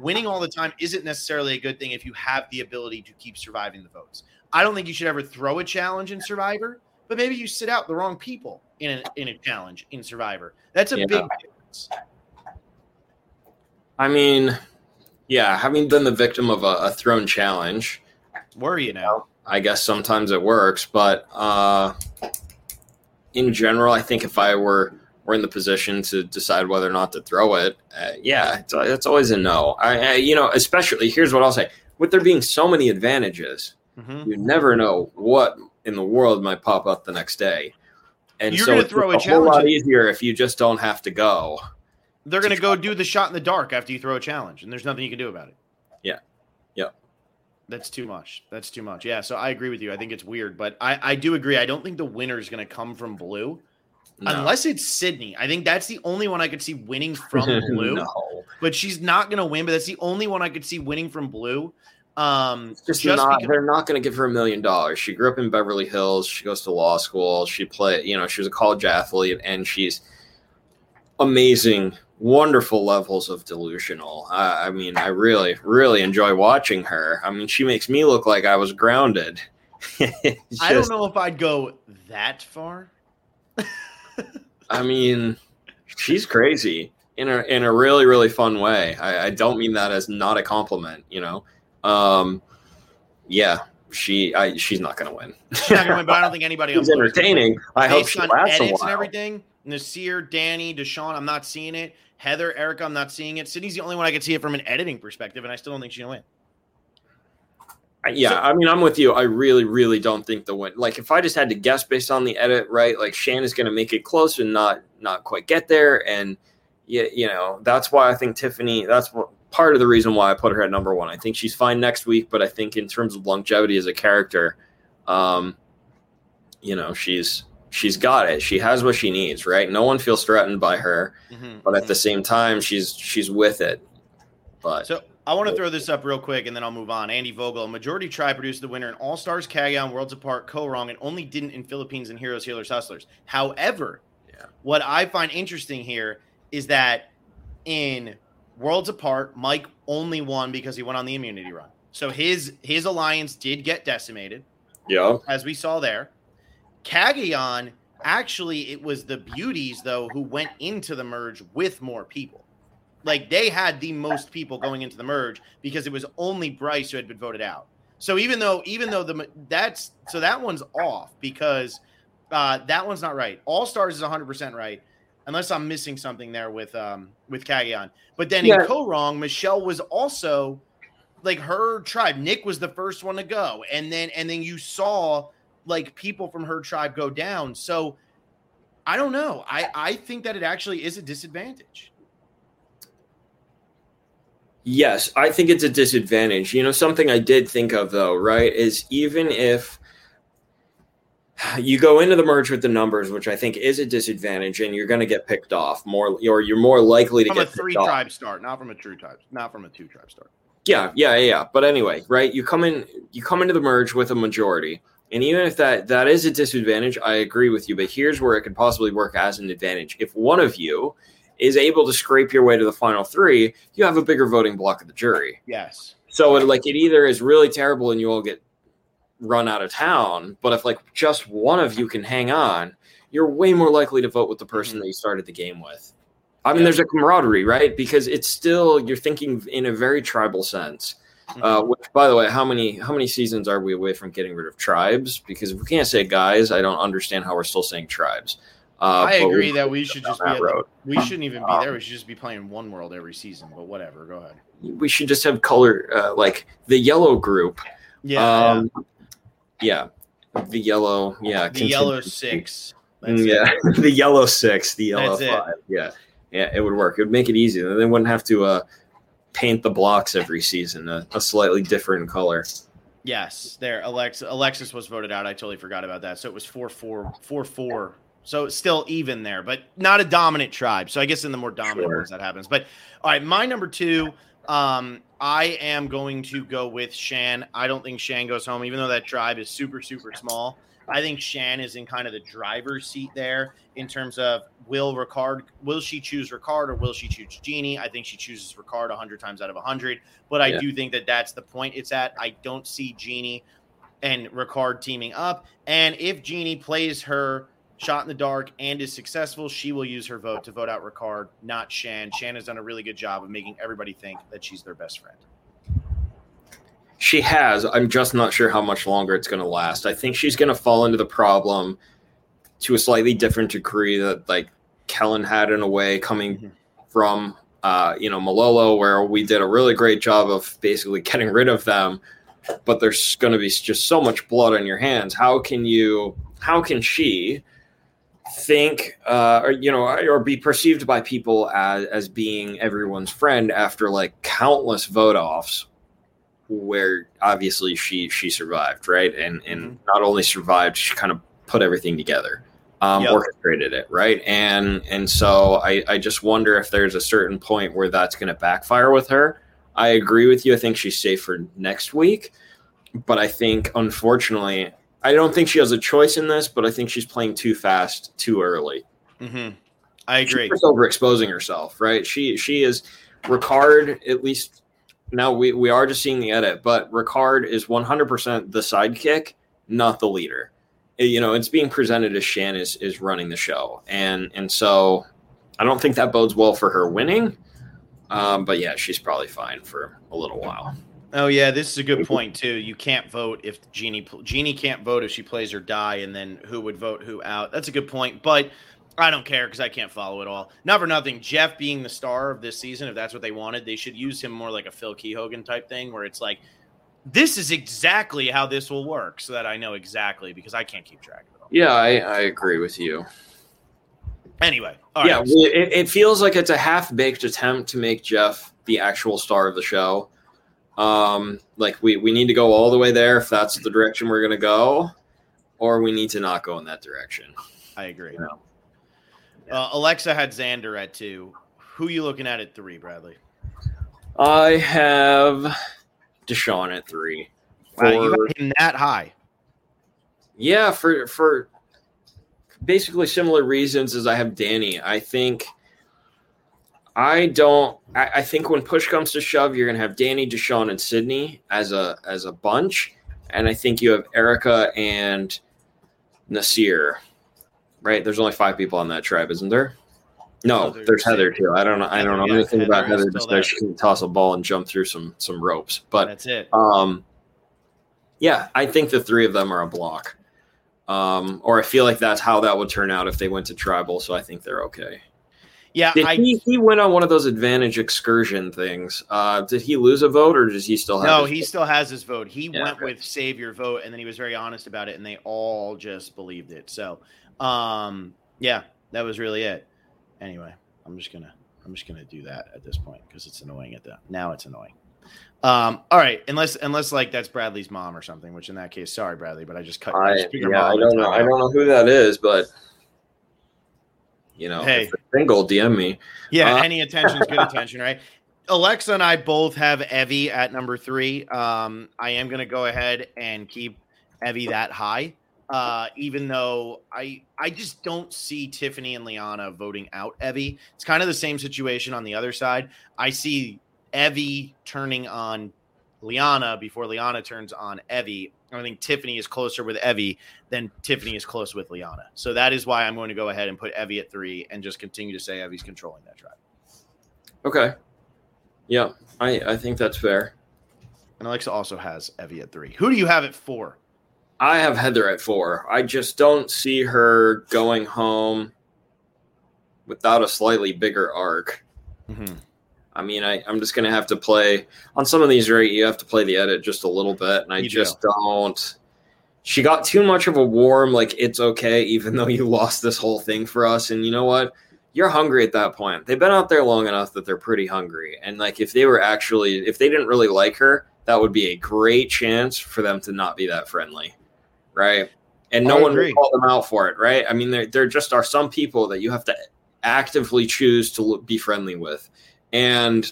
Winning all the time isn't necessarily a good thing if you have the ability to keep surviving the votes I don't think you should ever throw a challenge in Survivor, but maybe you sit out the wrong people in a, in a challenge in Survivor. That's a yeah. big difference. I mean, yeah, having been the victim of a, a thrown challenge, were you now? I guess sometimes it works, but uh, in general, I think if I were or in the position to decide whether or not to throw it, uh, yeah, it's, it's always a no. I, I, you know, especially here's what I'll say: with there being so many advantages, Mm-hmm. you never know what in the world might pop up the next day. And You're so gonna it's throw a a whole lot easier if you just don't have to go. They're going to go do the shot in the dark after you throw a challenge, and there's nothing you can do about it. Yeah. Yeah. That's too much. That's too much. Yeah. So I agree with you. I think it's weird, but I, I do agree. I don't think the winner is going to come from blue No. unless it's Sydney. I think that's the only one I could see winning from blue, no. but she's not going to win. But that's the only one I could see winning from blue. Um, It's just, just not. because- they're not going to give her a million dollars. She grew up in Beverly Hills. She goes to law school. She played. You know, she was a college athlete, and she's amazing, wonderful levels of delusional. I, I mean, I really, really enjoy watching her. I mean, she makes me look like I was grounded. It's I don't know if I'd go that far. I mean, she's crazy in a in a really really fun way. I, I don't mean that as not a compliment. You know, um, yeah, she I she's not going to win. She's not gonna win, but I don't think anybody She's else. will. entertaining. I hope she lasts a edits and while. everything, Naseer, Danny, Deshawn, I'm not seeing it. Heather, Erika, I'm not seeing it. Sydney's the only one I could see it from an editing perspective, and I still don't think she's gonna win. Yeah, So- I mean, I'm with you. I really, really don't think the win. Like, if I just had to guess based on the edit, right? Like, Shan is going to make it close and not not quite get there, and you, you know that's why I think Tiffany. That's what part of the reason why I put her at number one. I think she's fine next week, but I think in terms of longevity as a character, um, you know, she's she's got it. She has what she needs, right? No one feels threatened by her, Mhm, but at mhm. the same time, she's she's with it. But So I want to throw this up real quick and then I'll move on. Andy Vogel, a majority try produced the winner in All Stars, Cagayan, Worlds Apart, Kaôh Rōng, and only didn't in Philippines and Heroes, Healers, Hustlers. However, Yeah. what I find interesting here is that in Worlds Apart, Mike only won because he went on the immunity run. So his his alliance did get decimated, yeah, as we saw there. Cagayan, actually, it was the beauties though who went into the merge with more people. Like they had the most people going into the merge because it was only Bryce who had been voted out. So even though even though the that's so that one's off because uh, that one's not right. All stars is 100 percent right, unless I'm missing something there with um with Cagayan. But then Yeah. in Kaôh Rōng, Michele was also like her tribe. Nick was the first one to go, and then and then you saw like people from her tribe go down. So I don't know. I I think that it actually is a disadvantage. Yes, I think it's a disadvantage. You know, something I did think of though, right, is even if you go into the merge with the numbers, which I think is a disadvantage, and you're going to get picked off more, or you're more likely to get From a get three picked off. tribe start, not from a true tribe, not from a two tribe start. Yeah, yeah, yeah, yeah. But anyway, right? You come in, you come into the merge with a majority, and even if that that is a disadvantage, I agree with you. But here's where it could possibly work as an advantage: if one of you is able to scrape your way to the final three, you have a bigger voting block of the jury. Yes. So it, like it either is really terrible and you all get run out of town, but if like just one of you can hang on, you're way more likely to vote with the person Mhm. that you started the game with. I mean, Yeah. there's a camaraderie, right? Because it's still you're thinking in a very tribal sense. Uh, which, by the way, how many how many seasons are we away from getting rid of tribes? Because if we can't say guys, I don't understand how we're still saying tribes. Uh, I agree we- that we should just be at the- road. we shouldn't even be Um, there. We should just be playing one world every season. But whatever, go ahead. we should just have color, uh, like the yellow group. Yeah, um, yeah, the yellow, yeah, the yellow six. That's Mm, yeah, the yellow six, the yellow That's it. five. Yeah, yeah, it would work. It would make it easy. Then they wouldn't have to uh, paint the blocks every season a, a slightly different color. Yes, there. Alex Alexis was voted out. I totally forgot about that. So it was four four four four. So it's still even there, but not a dominant tribe. So I guess in the more dominant Sure. ones that happens. But all right, my number two. Um, I am going to go with Shan. I don't think Shan goes home, even though that tribe is super super small. I think Shan is in kind of the driver's seat there in terms of will Ricard will she choose Ricard or will she choose Genie? I think she chooses Ricard 100 times out of 100, but I Yeah. do think that that's the point it's at. I don't see Genie and Ricard teaming up, and if Genie plays her shot in the dark and is successful, she will use her vote to vote out Ricard, not Shan. Shan has done a really good job of making everybody think that she's their best friend. She has. I'm just not sure how much longer it's going to last. I think she's going to fall into the problem to a slightly different degree that like Kellen had in a way coming mm-hmm. from uh, you know Malolo, where we did a really great job of basically getting rid of them. But there's going to be just so much blood on your hands. How can you? How can she? Think uh, or you know or be perceived by people as as being everyone's friend after like countless vote offs where obviously she she survived right? And and mm-hmm. not only survived she kind of put everything together um, yep. orchestrated it right? And and so I, I just wonder if there's a certain point where that's going to backfire with her. I agree with you. I think she's safe for next week. But i think unfortunately i don't think she has a choice in this but i think she's playing too fast too early mm-hmm. i agree she's overexposing herself right she she is ricard at least now we, we are just seeing the edit but ricard is 100% the sidekick not the leader you know, it's being presented as Shan is is running the show, and and so I don't think that bodes well for her winning. Um, but yeah, she's probably fine for a little while. Oh yeah, this is a good point too. You can't vote if Genie Genie can't vote if she plays or die, and then who would vote who out? That's a good point, but I don't care because I can't follow it all. Not for nothing. Jeff being the star of this season, if that's what they wanted, they should use him more like a Phil Keoghan type thing, where it's like this is exactly how this will work so that I know exactly because I can't keep track of it. All. Yeah, I, I agree with you. Anyway, yeah, right. it, it feels like it's a half baked attempt to make Jeff the actual star of the show. Um, like we, we need to go all the way there if that's the direction we're going to go, or we need to not go in that direction. I agree. You know? uh, Alexa had Xander at two. Who you looking at at three, Bradley? I have Deshawn at three. For, wow, you got him that high? Yeah, for for basically similar reasons as I have Danny. I think I don't. I, I, think when push comes to shove, you're gonna have Danny, Deshawn, and Sydney as a as a bunch, and I think you have Erika and Naseer. Right? There's only five people on that tribe, isn't there? No, there's Heather too. I don't know. I don't know yeah, anything Heather about Heather. Just that she can toss a ball and jump through some some ropes. But that's it. Um, yeah, I think the three of them are a block. Um, or I feel like that's how that would turn out if they went to tribal. So I think they're okay. Yeah, did I, he, he went on one of those advantage excursion things? Uh, did he lose a vote, or does he still have? No, he vote? still has his vote. He yeah, went okay. with save your vote, and then he was very honest about it, and they all just believed it. So, um, yeah, that was really it anyway, I'm just gonna I'm just gonna do that at this point because it's annoying at that now. It's annoying. Um, all right, unless unless like that's Bradley's mom or something, which in that case, sorry Bradley, but I just cut. I, I yeah, I don't know. I don't know who that is, but you know, hey, single, DM me. Yeah, uh, any attention is good attention, right? Alexa and I both have Evvie at number three. Um, I am going to go ahead and keep Evvie that high uh, even though I I just don't see Tiffany and Liana voting out Evvie. It's kind of the same situation on the other side. I see Evvie turning on Liana before Liana turns on Evvie. I think Tiffany is closer with Evvie than Tiffany is close with Liana. So that is why I'm going to go ahead and put Evvie at three and just continue to say Evvie's controlling that tribe. Okay. Yeah, I, I think that's fair. And Alexa also has Evvie at three. Who do you have at four? I have Heather at four. I just don't see her going home without a slightly bigger arc. Mm-hmm. I mean, I, am just going to have to play on some of these, right? You have to play the edit just a little bit, and I you just do. don't. She got too much of a warm, like, it's okay, even though you lost this whole thing for us. And you know what? You're hungry at that point. They've been out there long enough that they're pretty hungry. And, like, if they were actually, if they didn't really like her, that would be a great chance for them to not be that friendly right? And no one will call them out for it, right? I mean, there, there just are some people that you have to actively choose to be friendly with. And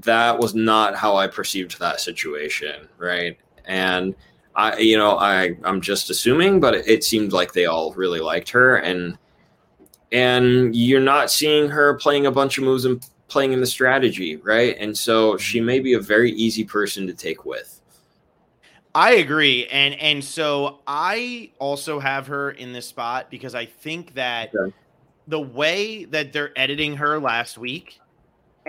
that was not how I perceived that situation, right? And I, you know, I, I'm just assuming, but it, it seemed like they all really liked her. And, and you're not seeing her playing a bunch of moves and playing in the strategy, right? And so she may be a very easy person to take with. I agree, and and so I also have her in this spot because I think that okay. the way that they're editing her last week,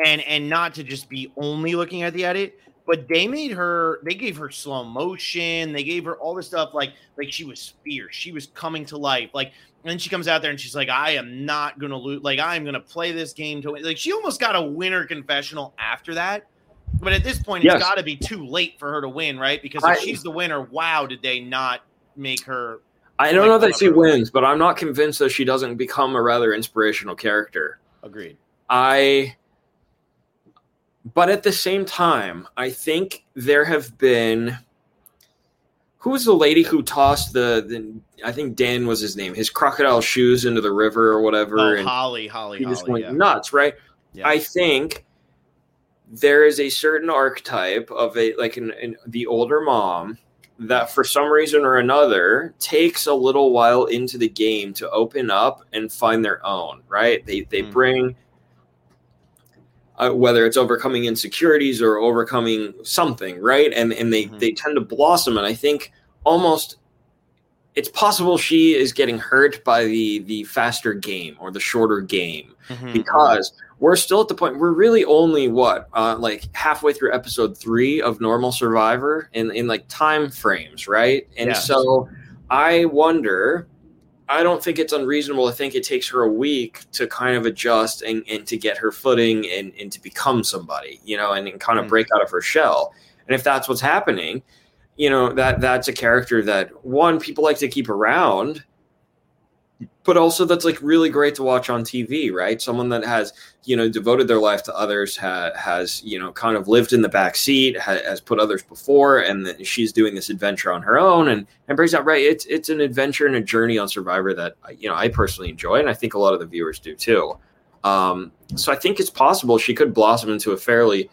and and not to just be only looking at the edit, but they made her they gave her slow motion, they gave her all this stuff like like she was fierce, she was coming to life, like And then she comes out there and she's like, I am not going to lose. Like, I'm going to play this game to win. Like, she almost got a winner confessional after that. But at this point, Yes. it's got to be too late for her to win, right? Because if I- she's the winner, wow, did they not make her? I don't Like, know that she wins, but I'm not convinced that she doesn't become a rather inspirational character. Agreed. I but at the same time, I think there have been who was the lady who tossed the, the I think Dan was his name, his crocodile shoes into the river or whatever Oh, and Holly, Holly, he just Holly. went Yeah. nuts, right? Yeah. I think there is a certain archetype of a like an, an the older mom that for some reason or another takes a little while into the game to open up and find their own right they they Mhm. bring uh, whether it's overcoming insecurities or overcoming something right and and they Mhm. they tend to blossom and i think almost it's possible she is getting hurt by the the faster game or the shorter game Mhm. because we're still at the point we're really only what uh, like halfway through episode three of normal survivor in in like time frames right and Yes. so i wonder i don't think it's unreasonable to think it takes her a week to kind of adjust and, and to get her footing and, and to become somebody you know and, and kind of Mm. break out of her shell and if that's what's happening you know that that's a character that one people like to keep around but also that's like really great to watch on TV, right? Someone that has you know devoted their life to others, ha- has you know kind of lived in the back seat, ha- has put others before, and then she's doing this adventure on her own, and and brings out right. It's it's an adventure and a journey on Survivor that you know I personally enjoy, and I think a lot of the viewers do too. Um, so I think it's possible she could blossom into a fairly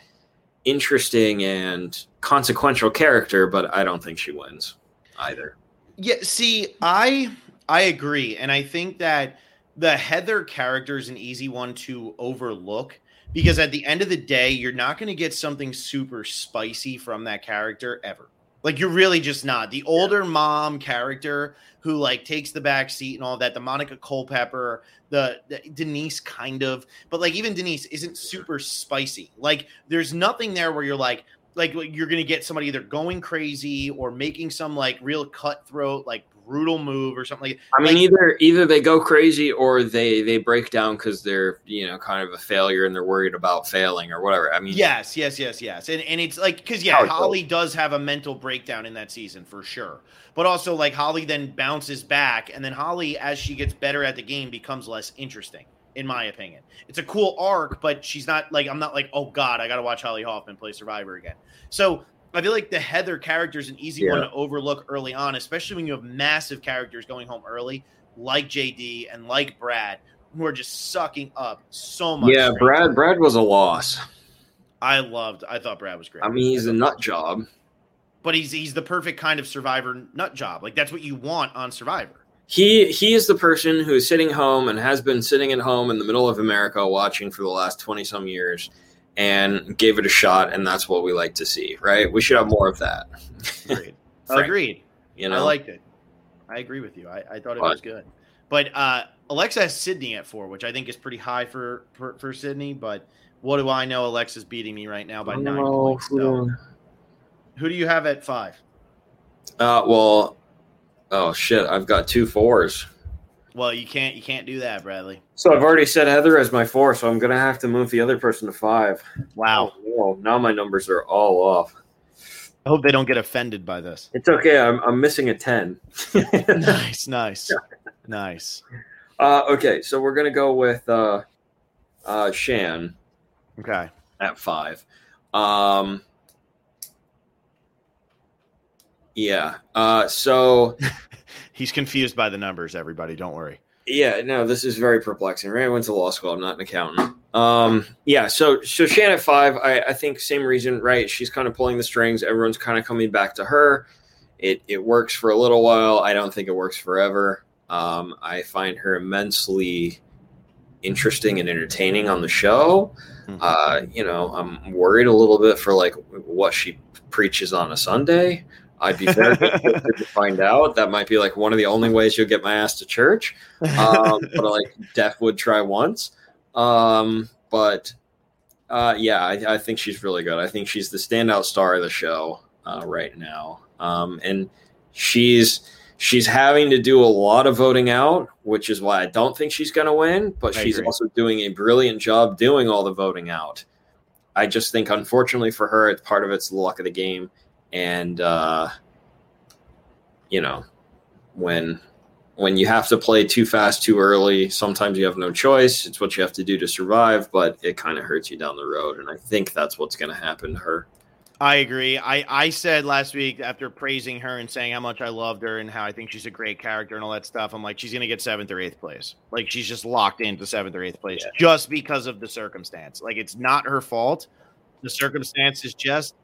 interesting and consequential character, but I don't think she wins either. Yeah, see, I I agree, and I think that the Heather character is an easy one to overlook because at the end of the day, you're not going to get something super spicy from that character ever. Like you're really just not. The older mom character who like takes the back seat and all that, the Monica Culpepper, the, the Denise kind of, but like even Denise isn't super spicy. Like there's nothing there where you're like, like you're gonna get somebody either going crazy or making some like real cutthroat, like brutal move or something like that. I mean, Like- either either they go crazy or they they break down because they're you know kind of a failure and they're worried about failing or whatever. I mean, Yes, yes, yes, yes. And and it's like because yeah, How it goes. Holly does have a mental breakdown in that season for sure. But also like Holly then bounces back, and then Holly, as she gets better at the game, becomes less interesting, in my opinion. It's a cool arc, but she's not like I'm not like, oh god, I gotta watch Holly Hoffman play Survivor again. So I feel like the Heather character is an easy one to overlook early on, especially when you have massive characters going home early, like JD and like Brad, who are just sucking up so much. yeah. screen Brad. Brad was a loss. I loved. I thought Brad was great. I mean, he's a nut job. but he's he's the perfect kind of survivor nut job. Like that's what you want on Survivor. He he is the person who is sitting home and has been sitting at home in the middle of America watching for the last twenty some years, and gave it a shot, and that's what we like to see, right? We should have more of that. Agreed. Frank, Agreed. You know, I liked it. I agree with you. I, I thought it But- was good. But uh, Alexa has Sydney at four, which I think is pretty high for for, for Sydney. But what do I know? Alexa's beating me right now by nine Oh, points. So. Who do you have at five? Uh, well, oh shit, I've got two fours. Well, you can't you can't do that, Bradley. So I've already set Heather as my four, so I'm gonna have to move the other person to five. Wow. Oh, now my numbers are all off. I hope they don't get offended by this. It's okay. I'm, I'm missing a ten. nice, nice, nice. uh, okay, so we're gonna go with uh, uh, Shan Okay. at five. Um, yeah. Uh, so He's confused by the numbers. Everybody, don't worry. Yeah, no, this is very perplexing. Right, I went to law school. I'm not an accountant. Um, yeah, so so Shan at five, I, I think same reason, right? She's kind of pulling the strings. Everyone's kind of coming back to her. It it works for a little while. I don't think it works forever. Um, I find her immensely interesting and entertaining on the show. Mhm. Uh, you know, I'm worried a little bit for like what she preaches on a Sunday. I'd be very interested to find out. That might be like one of the only ways you'll get my ass to church um, but like Def would try once. Um, but uh, yeah, I, I think she's really good. I think she's the standout star of the show uh, right now, um, and she's she's having to do a lot of voting out, which is why I don't think she's going to win. But I she's agree. also doing a brilliant job doing all the voting out. I just think, unfortunately for her, it's part of it's the luck of the game, and uh, you know, when when you have to play too fast too early, sometimes you have no choice. It's what you have to do to survive, but it kind of hurts you down the road, and I think that's what's going to happen to her. I agree. I, I said last week after praising her and saying how much I loved her and how I think she's a great character and all that stuff, I'm like, she's going to get seventh or eighth place. Like, she's just locked into seventh or eighth place Yeah. just because of the circumstance. Like, it's not her fault. The circumstance is just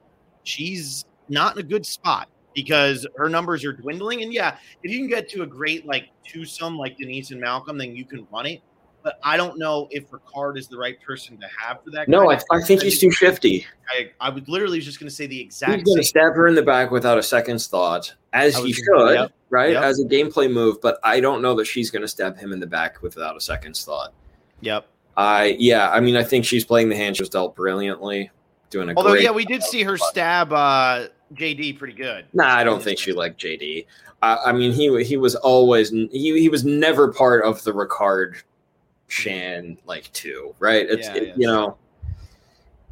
she's not in a good spot because her numbers are dwindling. And yeah, if you can get to a great, like, twosome like Denise and Malcolm, then you can run it. But I don't know if Ricard is the right person to have for that. No, I, I think he's too shifty. I, I would literally just going to say the exact. He's going to stab her in the back without a second's thought, as he should, yep, right? yep. As a gameplay move, but I don't know that she's going to stab him in the back without a second's thought. Yep. I yeah, I mean, I think she's playing the hand she was dealt brilliantly, doing a Although, yeah, we did see her stab uh, JD pretty good. Nah, I don't think she liked JD. I, I mean, he he was always he he was never part of the Ricard Shan like two, right? It's Yeah, it- yeah, you know,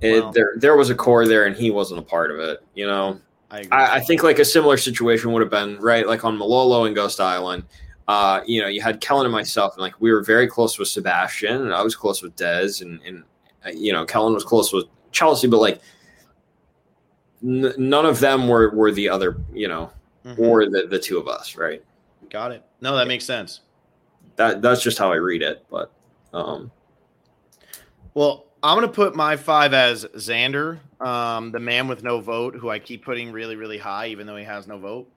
it, Well- there there was a core there, and he wasn't a part of it. You know, I. I, I think like a similar situation would have been right, like on Malolo and Ghost Island. Uh, you know, you had Kellen and myself, and like we were very close with Sebastian, and I was close with Dez, and and uh, you know, Kellen was close with Chelsea, but like n- none of them were were the other, you know, Mhm. or the the two of us, right? got it. No, that makes sense. That that's just how I read it, but um, Well, I'm going to put my five as Xander, um, the man with no vote, who I keep putting really, really high, even though he has no vote.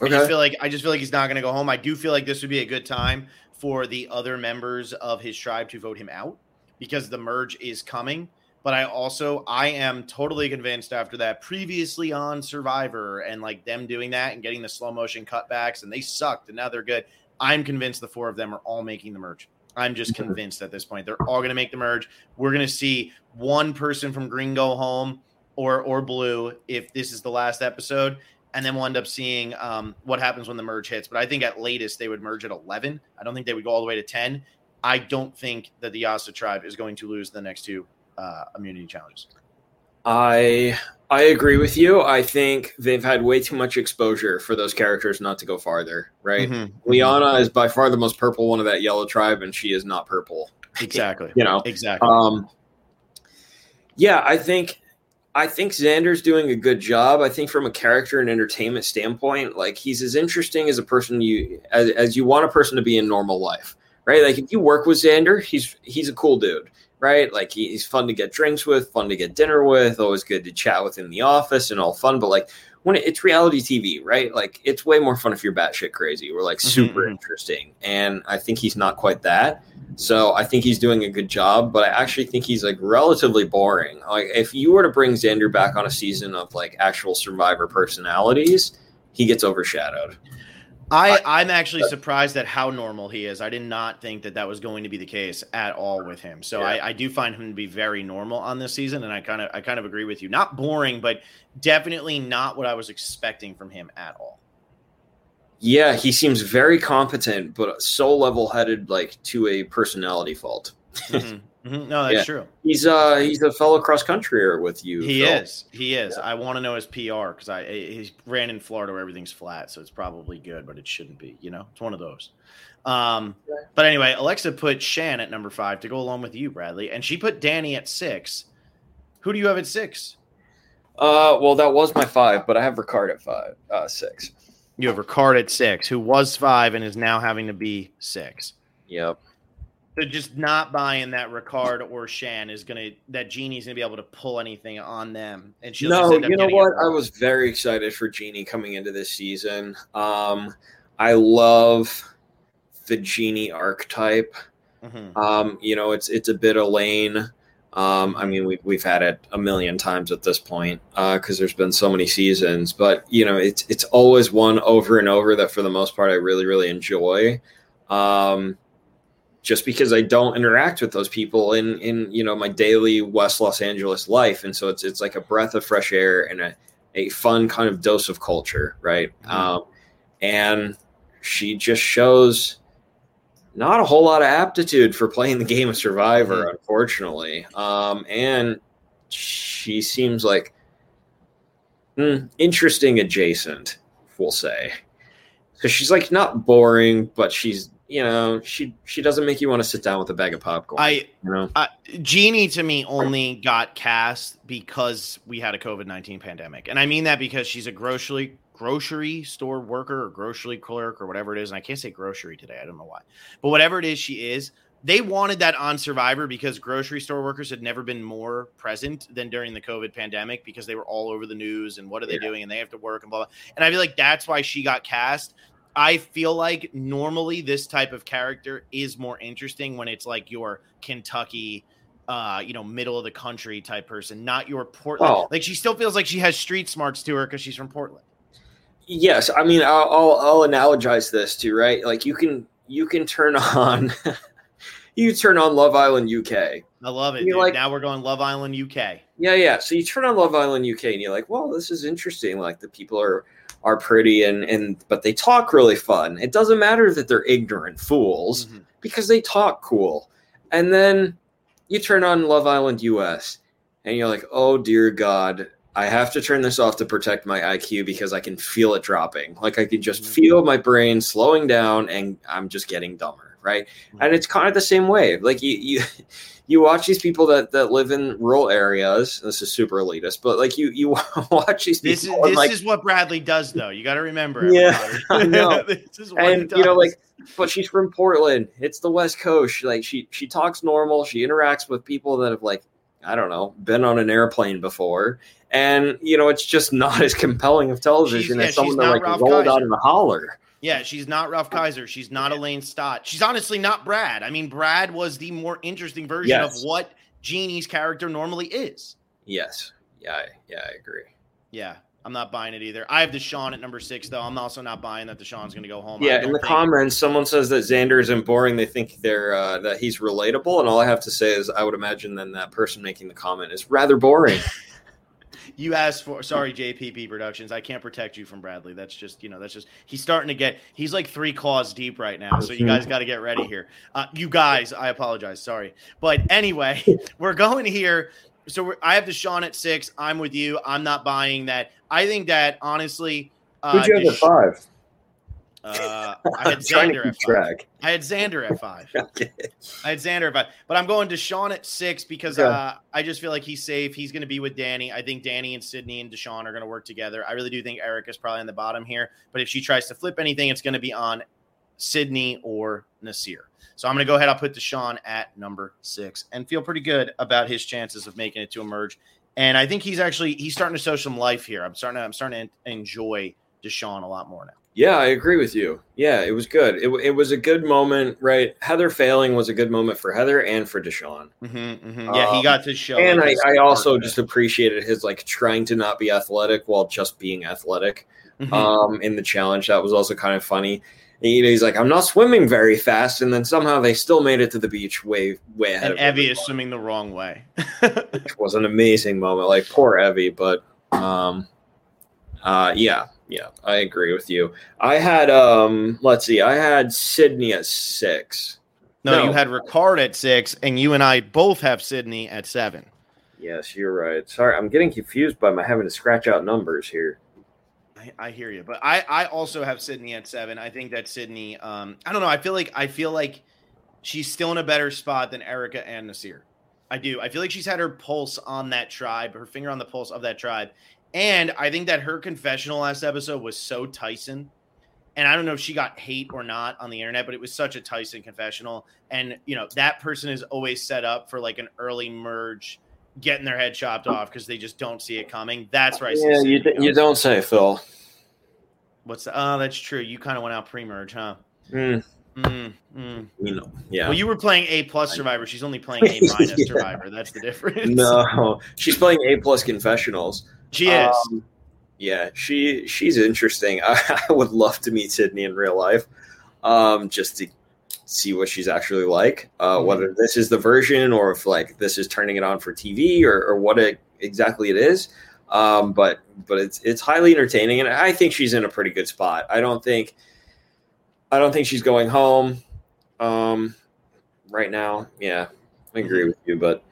Okay. I just feel like I just feel like he's not going to go home. I do feel like this would be a good time for the other members of his tribe to vote him out because the merge is coming. But I also I am totally convinced after that previously on Survivor and like them doing that and getting the slow motion cutbacks and they sucked and now they're good. I'm convinced the four of them are all making the merge. I'm just Mhm. convinced at this point they're all going to make the merge. We're going to see one person from Green go home or or Blue if this is the last episode, and then we'll end up seeing um, what happens when the merge hits. But I think at latest they would merge at 11. I don't think they would go all the way to 10. I don't think that the Yase tribe is going to lose the next two uh, immunity challenges. I I agree with you. I think they've had way too much exposure for those characters not to go farther, right? Mhm. Liana is by far the most purple one of that yellow tribe, and she is not purple. Exactly. You know, Exactly. um, yeah, I think I think Xander's doing a good job. I think from a character and entertainment standpoint, like he's as interesting as a person you as, as you want a person to be in normal life, right? Like if you work with Xander, he's he's a cool dude, right? Like he, he's fun to get drinks with, fun to get dinner with, always good to chat with in the office and all fun. But like when it, it's reality TV, right? Like it's way more fun if you're batshit crazy. We're like super mhm. interesting, and I think he's not quite that. So I think he's doing a good job, but I actually think he's like relatively boring. Like if you were to bring Xander back on a season of like actual survivor personalities, he gets overshadowed. I, I'm actually surprised at how normal he is. I did not think that that was going to be the case at all with him. So Yeah. I, I do find him to be very normal on this season, and I kind of I kind of agree with you. Not boring, but definitely not what I was expecting from him at all. Yeah, he seems very competent, but so level-headed, like to a personality fault. Mhm, mhm. No, that's Yeah. true. He's uh he's a fellow cross countryer with you. He Phil. is. He is. I want to know his PR because I he ran in Florida where everything's flat, so it's probably good, but it shouldn't be. You know, it's one of those. Um, but anyway, Alexa put Shan at number five to go along with you, Bradley, and she put Danny at six. Who do you have at six? Uh, well, that was my five, but I have Ricard at five, uh, six. You have Ricard at six, who was five and is now having to be six. Yep. So just not buying that Ricard or Shan is gonna that Genie's gonna be able to pull anything on them, and she'll No, you know what? I was very excited for Genie coming into this season. Um, I love the Genie archetype. Mhm. Um, you know, it's it's a bit Elaine. Um, I mean, we've we've had it a million times at this point because there's been so many seasons. But you know, it's it's always one over and over that for the most part I really really enjoy. Um, just because I don't interact with those people in in you know my daily West Los Angeles life, and so it's it's like a breath of fresh air and a a fun kind of dose of culture, right? Mhm. Um, and she just shows not a whole lot of aptitude for playing the game of Survivor, unfortunately. Um, and she seems like mm, interesting adjacent, we'll say, because she's like not boring, but she's you know she she doesn't make you want to sit down with a bag of popcorn. I you know uh, Genie to me only got cast because we had a COVID nineteen pandemic, and I mean that because she's a grocery grocery store worker or grocery clerk or whatever it is. And I can't say grocery today. I don't know why, but whatever it is, she is. They wanted that on Survivor because grocery store workers had never been more present than during the COVID pandemic because they were all over the news and what are they Yeah. doing and they have to work and blah, blah. And I feel like that's why she got cast. I feel like normally this type of character is more interesting when it's like your Kentucky, uh, you know, middle of the country type person, not your Portland. Oh. Like she still feels like she has street smarts to her because she's from Portland. Yes, I mean I'll, I'll I'll analogize this to right. Like you can you can turn on you turn on Love Island UK. I love it. You're dude. like- now we're going Love Island UK. Yeah, yeah. So you turn on Love Island UK and you're like, well, this is interesting. Like the people are are pretty and and but they talk really fun. It doesn't matter that they're ignorant fools Mhm. because they talk cool. And then you turn on Love Island US and you're like, oh dear God, I have to turn this off to protect my IQ because I can feel it dropping. Like I can just Mhm. feel my brain slowing down and I'm just getting dumber, right? And it's kind of the same way. Like you you you watch these people that that live in rural areas. This is super elitist, but like you you watch these people This is this like is what Bradley does, though. You got to remember. Yeah, everybody. I know. this is what and you know like but she's from portland it's the west coast She, like she she talks normal she interacts with people that have like i don't know been on an airplane before and you know it's just not as compelling of television She's- yeah, as someone that like Ralph rolled Kiser. out in a holler Yeah, she's not Ralph Kiser. She's not Elaine Stott. She's honestly not Brad. I mean, Brad was the more interesting version Yes. of what Genie's character normally is. yes yeah I- yeah i agree Yeah, I'm not buying it either. I have Deshawn at number six, though. I'm also not buying that Deshawn's going to go home. Yeah in the think- comments someone says that xander isn't boring they think they're uh, that he's relatable and all i have to say is i would imagine then that person making the comment is rather boring You asked for sorry, JPP Productions. I can't protect you from Bradley. That's just you know that's just he's starting to get he's like three claws deep right now. So you guys got to get ready here. Uh, you guys, I apologize. Sorry, but anyway, we're going here. So we're, I have the Deshawn at six. I'm with you. I'm not buying that. I think that honestly, uh, who'd you have at five uh, I had I'm trying to Xander at five. I had Xander at five. okay I had Xander at five, but I'm going to Deshawn at six because Okay. uh, I just feel like he's safe. He's going to be with Danny. I think Danny and Sydney and Deshawn are going to work together. I really do think Erika's probably on the bottom here, but if she tries to flip anything, it's going to be on Sydney or Naseer. So I'm going to go ahead. I'll put Deshawn at number six and feel pretty good about his chances of making it to emerge. And I think he's actually he's starting to show some life here. I'm starting to I'm starting to enjoy Deshawn a lot more now. Yeah, I agree with you. Yeah, it was good. It, it was a good moment, right? Heather failing was a good moment for Heather and for Deshawn. Mm-hmm, Yeah, he Um, got to show. and I, I also just appreciated his like trying to not be athletic while just being athletic Mhm. um, in the challenge. That was also kind of funny. And, you know, he's like, I'm not swimming very fast, and then somehow they still made it to the beach way way ahead and Evvie is swimming the wrong way. it was an amazing moment. Like poor Evvie, but um, uh, yeah, yeah, I agree with you. I had um, let's see, I had Sydney at six. no, No. you had Ricard at six, and you and I both have Sydney at seven. Yes, you're right. Sorry, I'm getting confused by my having to scratch out numbers here. I, I hear you, but I I also have Sydney at seven. I think that Sydney. Um, I don't know. I feel like I feel like she's still in a better spot than Erika and Naseer. I do. I feel like she's had her pulse on that tribe, her finger on the pulse of that tribe, and I think that her confessional last episode was so Tyson. And I don't know if she got hate or not on the internet, but it was such a Tyson confessional. And you know that person is always set up for like an early merge, getting their head chopped off because they just don't see it coming. That's right. Yeah, you, d- you don't say, Phil. What's the, oh, that's true. You kind of went out pre-merge, huh? Mm, Mm, mm. you know, yeah. Well, you were playing A plus Survivor. She's only playing A minus Yeah. Survivor. That's the difference. no, she's playing A plus confessionals. She is. Um, yeah, she she's interesting. I, I would love to meet Sydney in real life, um, just to see what she's actually like. Uh, Mhm. Whether this is the version or if like this is turning it on for TV or, or what it, exactly it is. Um, but but it's it's highly entertaining, and I think she's in a pretty good spot. I don't think I don't think she's going home um, right now. Yeah, I agree with you, but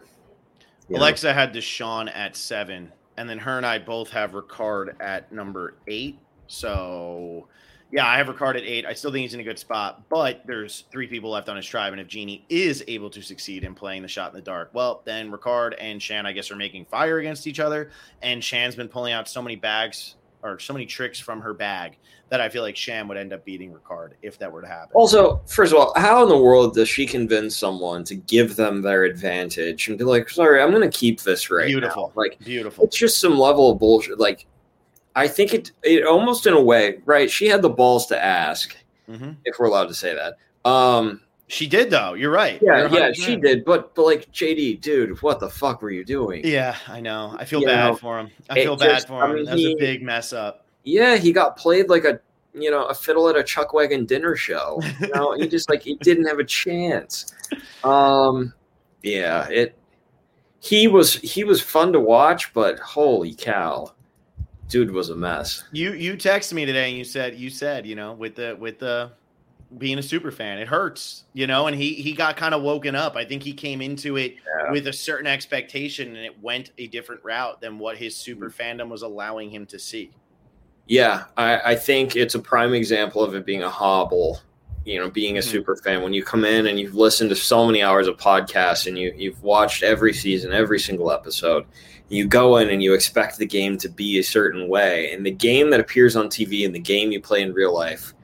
you Alexa know. had Deshawn at seven, and then her and I both have Ricard at number eight. So yeah, I have Ricard at eight. I still think he's in a good spot, but there's three people left on his tribe. And if Genie is able to succeed in playing the shot in the dark, well, then Ricard and Shan, I guess, are making fire against each other. And Shan's been pulling out so many bags or so many tricks from her bag that I feel like Shan would end up beating Ricard if that were to happen. Also, first of all, how in the world does she convince someone to give them their advantage and be like, "Sorry, I'm going to keep this right beautiful, now. like beautiful." It's just some level of bullshit. Like I think it it almost in a way, right? She had the balls to ask, mm-hmm. if we're allowed to say that. Um, she did though. You're right. Yeah, You're yeah, she did. But but like JD, dude, what the fuck were you doing? Yeah, I know. I feel you bad know, for him. I feel bad just, for him. I mean, That's he, a big mess up. Yeah, he got played like a you know a fiddle at a chuck wagon dinner show. You know, he just like he didn't have a chance. Um, yeah, it. He was he was fun to watch, but holy cow dude was a mess. You you texted me today and you said you said you know with the with the being a super fan. It hurts you know and he he got kind of woken up. I think he came into it yeah. with a certain expectation and it went a different route than what his super fandom was allowing him to see. Yeah i i think it's a prime example of it being a hobble you know being a mm-hmm. super fan. When you come in and you've listened to so many hours of podcasts and you you've watched every season every single episode you go in and you expect the game to be a certain way. And the game that appears on tv and the game you play in real life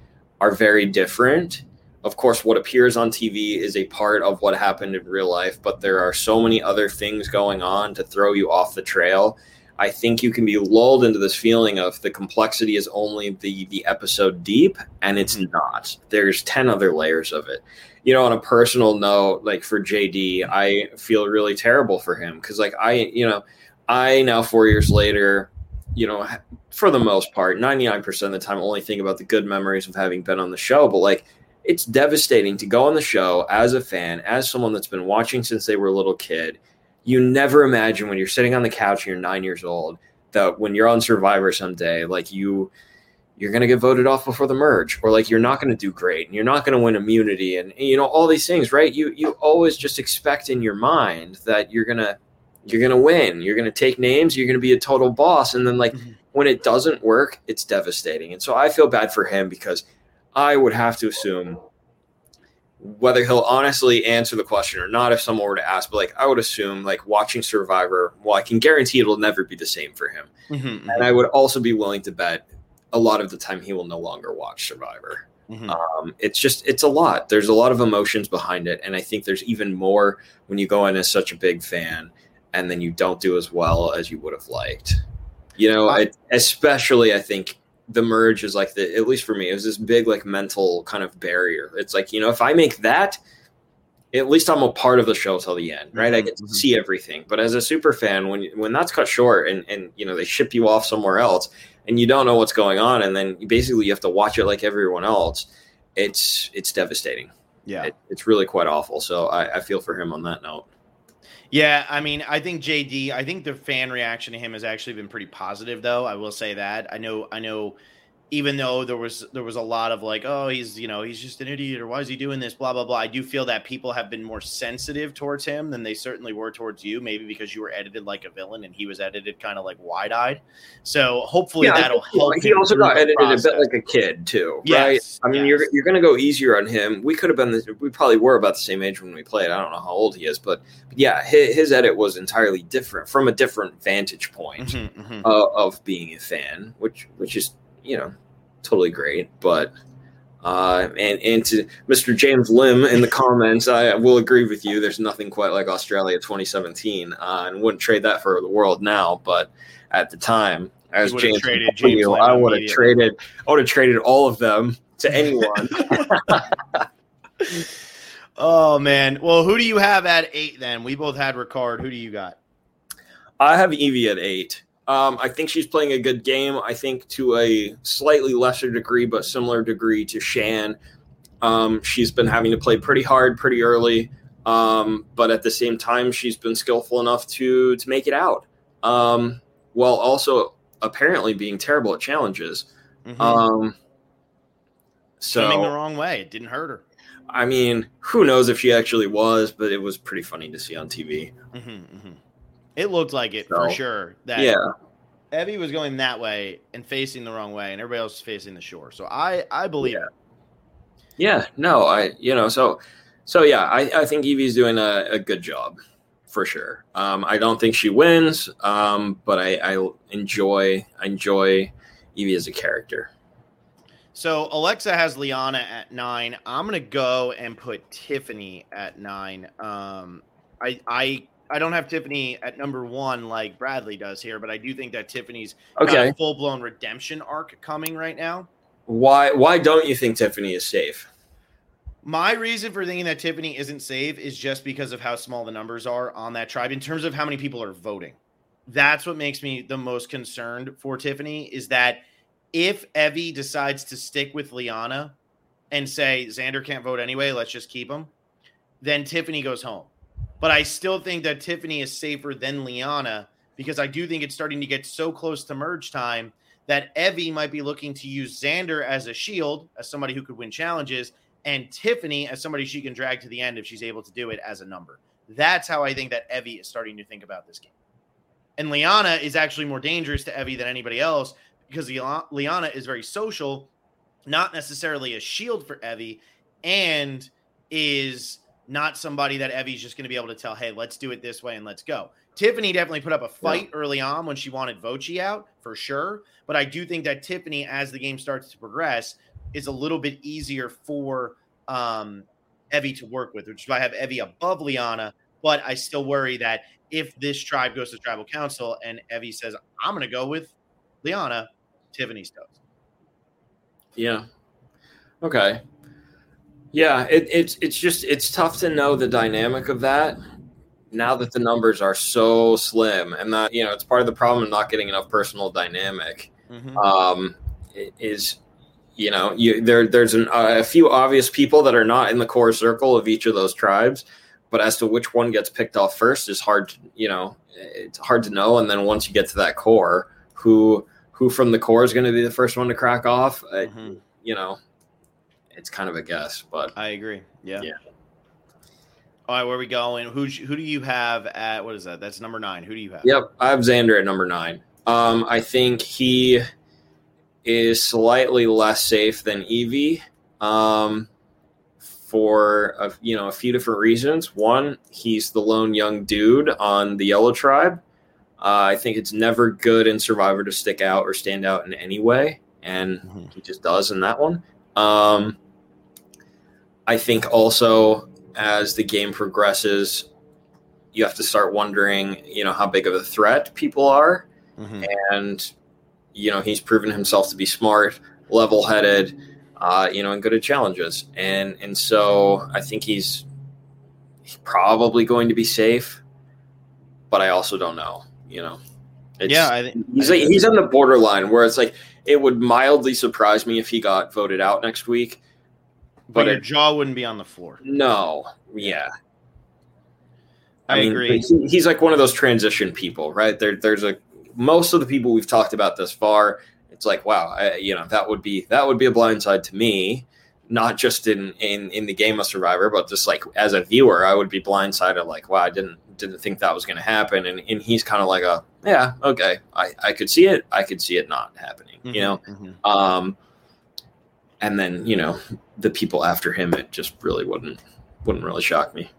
are very different. Of course what appears on tv is a part of what happened in real life but there are so many other things going on to throw you off the trail. I think you can be lulled into this feeling of the complexity is only the the episode deep and it's mm-hmm. not. There's 10 other layers of it. You know on a personal note like for jd i feel really terrible for him because like i you know I now four years later, you know, for the most part, 99% of the time, only think about the good memories of having been on the show. But like, it's devastating to go on the show as a fan, as someone that's been watching since they were a little kid. You never imagine when you're sitting on the couch and you're nine years old that when you're on Survivor someday, like you, you're going to get voted off before the merge, or like you're not going to do great, and you're not going to win immunity, and you know all these things, right? You you always just expect in your mind that you're going to you're gonna win you're gonna take names you're gonna be a total boss and then like mm-hmm. when it doesn't work it's devastating and so i feel bad for him because i would have to assume whether he'll honestly answer the question or not if someone were to ask but like i would assume like watching survivor well i can guarantee it'll never be the same for him mm-hmm, mm-hmm. and i would also be willing to bet a lot of the time he will no longer watch survivor Mm-hmm. Um, it's just it's a lot. There's a lot of emotions behind it, and I think there's even more when you go in as such a big fan and then you don't do as well as you would have liked. You know, it, especially I think the merge is like the at least for me it was this big like mental kind of barrier. It's like you know if I make that, at least I'm a part of the show till the end, right? Mm-hmm. I get to mm-hmm. see everything. But as a super fan, when when that's cut short and and you know they ship you off somewhere else and you don't know what's going on, and then basically you have to watch it like everyone else, it's it's devastating. Yeah, it, it's really quite awful. So I, I feel for him on that note. Yeah, I mean, I think JD. I think the fan reaction to him has actually been pretty positive, though. I will say that. I know. I know even though there was there was a lot of like, oh, he's you know he's just an idiot or why is he doing this, blah blah blah. I do feel that people have been more sensitive towards him than they certainly were towards you. Maybe because you were edited like a villain and he was edited kind of like wide eyed. So hopefully yeah, that'll help. He also got edited process. a bit like a kid too, right? Yes, I mean, yes. you're you're going to go easier on him. We could have been the, we probably were about the same age when we played. I don't know how old he is, but, but yeah, his, his, edit was entirely different from a different vantage point mm-hmm, mm-hmm. Uh, of being a fan, which which is you know totally great. But uh, and and to Mr. James Lim in the comments, I will agree with you. There's nothing quite like Australia 2017, uh, and wouldn't trade that for the world now. But at the time, as James, traded James you, I would have traded. I would have traded all of them to anyone. oh man! Well, who do you have at eight? Then we both had Ricard. Who do you got? I have Evvie at eight. Um, I think she's playing a good game. I think to a slightly lesser degree, but similar degree to Shan. Um, she's been having to play pretty hard pretty early, um, but at the same time, she's been skillful enough to to make it out. Um, while also apparently being terrible at challenges. Mhm. Um, Swimming the wrong way. It didn't hurt her. I mean, who knows if she actually was, but it was pretty funny to see on TV. hmm hmm It looked like it for sure. That Yeah, Evvie was going that way and facing the wrong way, and everybody else was facing the shore. So I I believe Yeah. yeah, no, I you know so so yeah, I I think Evvie's doing a, a good job for sure. Um, I don't think she wins, um, but I, I enjoy I enjoy Evvie as a character. So Alexa has Liana at nine. I'm gonna go and put Tiffany at nine. Um, I I I don't have Tiffany at number one like Bradley does here, but I do think that Tiffany's got Okay, a full blown redemption arc coming right now. why why don't you think Tiffany is safe? My reason for thinking that Tiffany isn't safe is just because of how small the numbers are on that tribe in terms of how many people are voting. That's what makes me the most concerned for Tiffany is that if Evvie decides to stick with Liana and say Xander can't vote anyway, let's just keep him, then Tiffany goes home. But I still think that Tiffany is safer than Liana because I do think it's starting to get so close to merge time that Evvie might be looking to use Xander as a shield, as somebody who could win challenges, and Tiffany as somebody she can drag to the end if she's able to do it as a number. That's how I think that Evvie is starting to think about this game. And Liana is actually more dangerous to Evvie than anybody else because Lia- Liana is very social, not necessarily a shield for Evvie, and is not somebody that Evvie's just going to be able to tell, hey, let's do it this way and let's go. Tiffany definitely put up a fight early on when she wanted Voce out for sure. But I do think that Tiffany, as the game starts to progress, is a little bit easier for um, Evvie to work with, which is why I have Evvie above Liana. But I still worry that if this tribe goes to tribal council and Evvie says, I'm going to go with Liana, Tiffany's goes. Yeah. Okay. Yeah, it, it's it's just it's tough to know the dynamic of that now that the numbers are so slim, and that you know it's part of the problem of not getting enough personal dynamic. Mhm. Um, is you know you there there's an, uh, a few obvious people that are not in the core circle of each of those tribes, but as to which one gets picked off first is hard. To, you know, it's hard to know, and then once you get to that core, who who from the core is going to be the first one to crack off? Uh, Mhm. you know, it's kind of a guess, but I agree. Yeah. Yeah. All right, where we going? Who who do you have at what is that? That's number nine. Who do you have? yep, I have Xander at number nine. Um, I think he is slightly less safe than Evvie, um, for a, you know a few different reasons. One, he's the lone young dude on the Yellow Tribe. Uh, I think it's never good in Survivor to stick out or stand out in any way, and Mhm. he just does in that one. Um, I think also as the game progresses, you have to start wondering, you know, how big of a threat people are. Mhm. And, you know, he's proven himself to be smart, level headed, uh, you know, and good at challenges. And and so I think he's, he's probably going to be safe, but I also don't know, you know. It's, yeah, I think he's like, he's on the borderline where it's like it would mildly surprise me if he got voted out next week. But but your it- jaw wouldn't be on the floor. No, yeah, I, mean, agree. he- He's like one of those transition people, right? There, there's a most of the people we've talked about this far. It's like, wow, I, you know, that would be that would be a blindside to me, not just in in in the game of Survivor, but just like as a viewer, I would be blindsided. Like, wow, I didn't didn't think that was going to happen, and and he's kind of like a yeah, okay, I I could see it, I could see it not happening, you know. Mhm. Um, and then you know the people after him, it just really wouldn't wouldn't really shock me.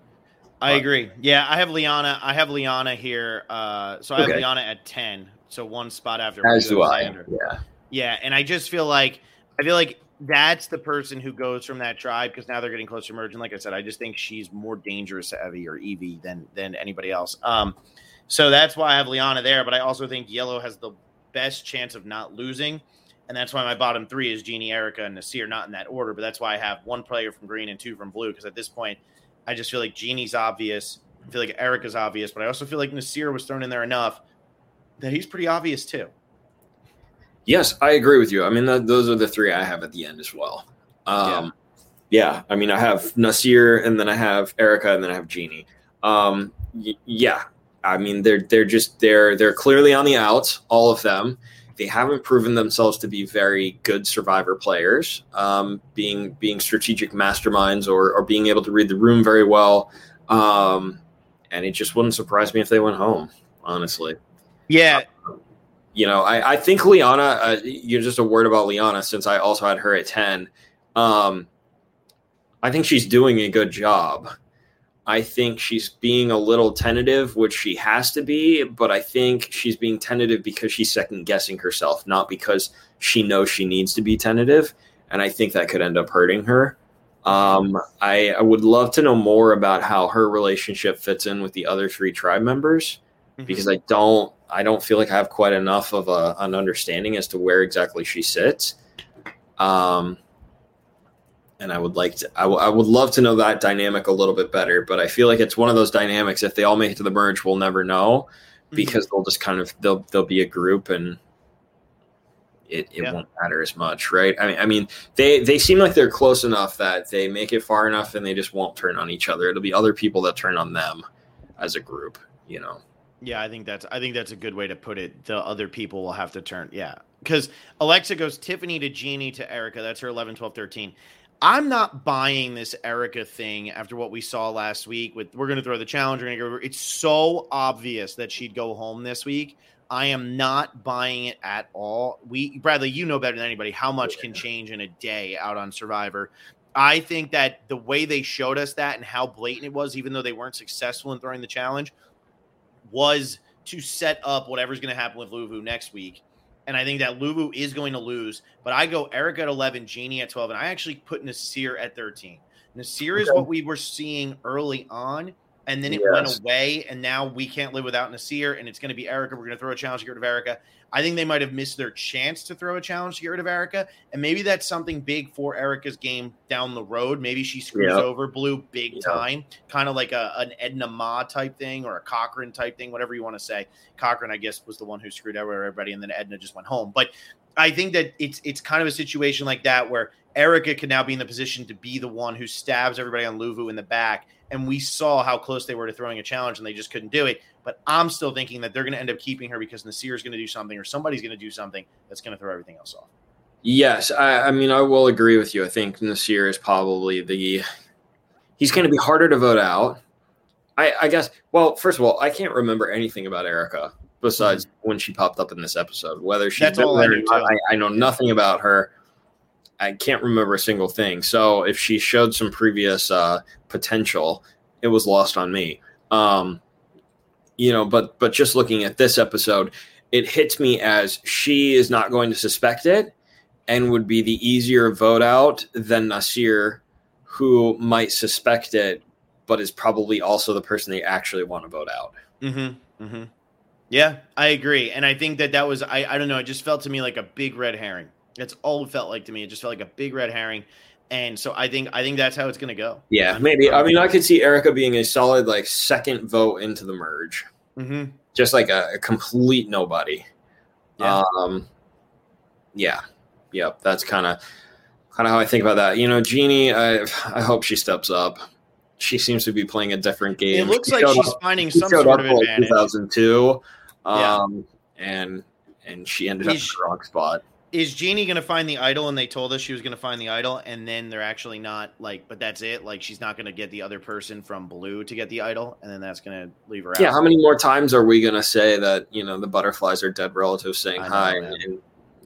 I agree. Yeah, I have Liana. I have Liana here. Uh, so I have Okay. Liana at ten. So one spot after. As do I. Yeah. Yeah, and I just feel like I feel like that's the person who goes from that tribe because now they're getting closer to merge. And like I said, I just think she's more dangerous to Evvie or Evvie than than anybody else. Um, so that's why I have Liana there. But I also think Yellow has the best chance of not losing, and that's why my bottom three is Genie, Erika, and Naseer, not in that order. But that's why I have one player from green and two from blue because at this point, I just feel like Genie's obvious. I feel like Erika's obvious, but I also feel like Naseer was thrown in there enough that he's pretty obvious too. Yes, I agree with you. I mean, th- those are the three I have at the end as well. Um, yeah. I mean, I have Naseer, and then I have Erika, and then I have Genie. Um, y- yeah, I mean, they're they're just they're they're clearly on the outs, all of them. They haven't proven themselves to be very good survivor players, um, being being strategic masterminds or or being able to read the room very well. Um, and it just wouldn't surprise me if they went home, honestly. Yeah. you know, I, I think Liana, uh, you know, just a word about Liana, since I also had her at 10. Um, I think she's doing a good job. I think she's being a little tentative, which she has to be, but I think she's being tentative because she's second guessing herself, not because she knows she needs to be tentative. And I think that could end up hurting her. Um, I, I would love to know more about how her relationship fits in with the other three tribe members Mm-hmm. because I don't I don't feel like I have quite enough of a, an understanding as to where exactly she sits. Um, and I would like to I, w- I would love to know that dynamic a little bit better, but I feel like it's one of those dynamics. If they all make it to the merge, we'll never know Mm-hmm. because they'll just kind of they'll they'll be a group and it, it Yeah. won't matter as much, right? I mean, I mean, they they seem like they're close enough that they make it far enough and they just won't turn on each other. It'll be other people that turn on them as a group, you know. Yeah, I think that's I think that's a good way to put it. The other people will have to turn. Yeah. Because Alexa goes Tiffany to Genie to Erika. That's her 11, 12, 13. I'm not buying this Erika thing after what we saw last week with we're going to throw the challenge. We're going to go. It's so obvious that she'd go home this week. I am not buying it at all. We Bradley, you know better than anybody how much can change in a day out on Survivor. I think that the way they showed us that and how blatant it was, even though they weren't successful in throwing the challenge, was to set up whatever's going to happen with Luvu next week. And I think that Luvu is going to lose. But I go Eric at 11, Genie at 12, and I actually put Naseer at 13. Naseer is what we were seeing early on, and then it Yes. went away, and now we can't live without Naseer, and it's going to be Erika. We're going to throw a challenge to get rid of Erika. I think they might have missed their chance to throw a challenge to get rid of Erika, and maybe that's something big for Erika's game down the road. Maybe she screws Yep. over Blue big Yep. time, kind of like a, an Edna Ma type thing or a Cochran type thing, whatever you want to say. Cochran, I guess, was the one who screwed over everybody, and then Edna just went home. But I think that it's it's kind of a situation like that where Erika can now be in the position to be the one who stabs everybody on Luvu in the back. And we saw how close they were to throwing a challenge, and they just couldn't do it. But I'm still thinking that they're going to end up keeping her because Naseer is going to do something, or somebody's going to do something that's going to throw everything else off. Yes, I, I mean I will agree with you. I think Naseer is probably the he's going to be harder to vote out. I, I guess. Well, first of all, I can't remember anything about Erika besides mm-hmm. when she popped up in this episode. Whether she's That's been I there or knew, not, too. I, I know nothing about her. I can't remember a single thing. So if she showed some previous uh, potential, it was lost on me. Um, you know, but but just looking at this episode, it hits me as she is not going to suspect it and would be the easier vote out than Naseer, who might suspect it, but is probably also the person they actually want to vote out. Mm-hmm. Mm-hmm. Yeah, I agree, and I think that that was I. I don't know. It just felt to me like a big red herring. That's all it felt like to me. It just felt like a big red herring, and so I think I think that's how it's going to go. Yeah, maybe. I mean, I could see Erika being a solid like second vote into the merge, Mm-hmm. just like a, a complete nobody. Yeah. Um, yeah, yep. That's kind of kind of how I think about that. You know, Genie. I I hope she steps up. She seems to be playing a different game. It looks She like she's up- finding she some sort of advantage. 2002, Yeah. um, and and she ended up in the wrong spot. Is Genie going to find the idol? And they told us she was going to find the idol, and then they're actually not like. But that's it. Like she's not going to get the other person from Blue to get the idol, and then that's going to leave her out. Yeah, how many more times are we gonna say that you know the butterflies are dead relatives saying know, hi, man. and,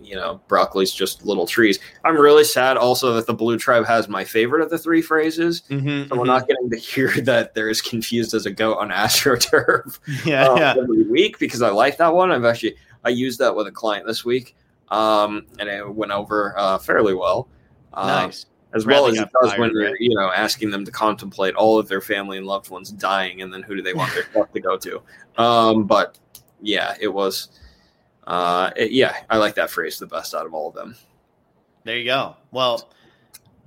you know broccoli's just little trees? I'm really sad also that the blue tribe has my favorite of the three phrases. Mhm, So we're mhm. not getting to hear that they're as confused as a goat on AstroTurf Yeah, um, yeah. every week because I like that one. I've actually I used that with a client this week, um, and it went over uh, fairly well. Um, Nice. as well Bradley as it does when you're you know asking them to contemplate all of their family and loved ones dying and then who do they want their stuff to go to um but yeah it was uh it- yeah i like that phrase the best out of all of them There you go. Well,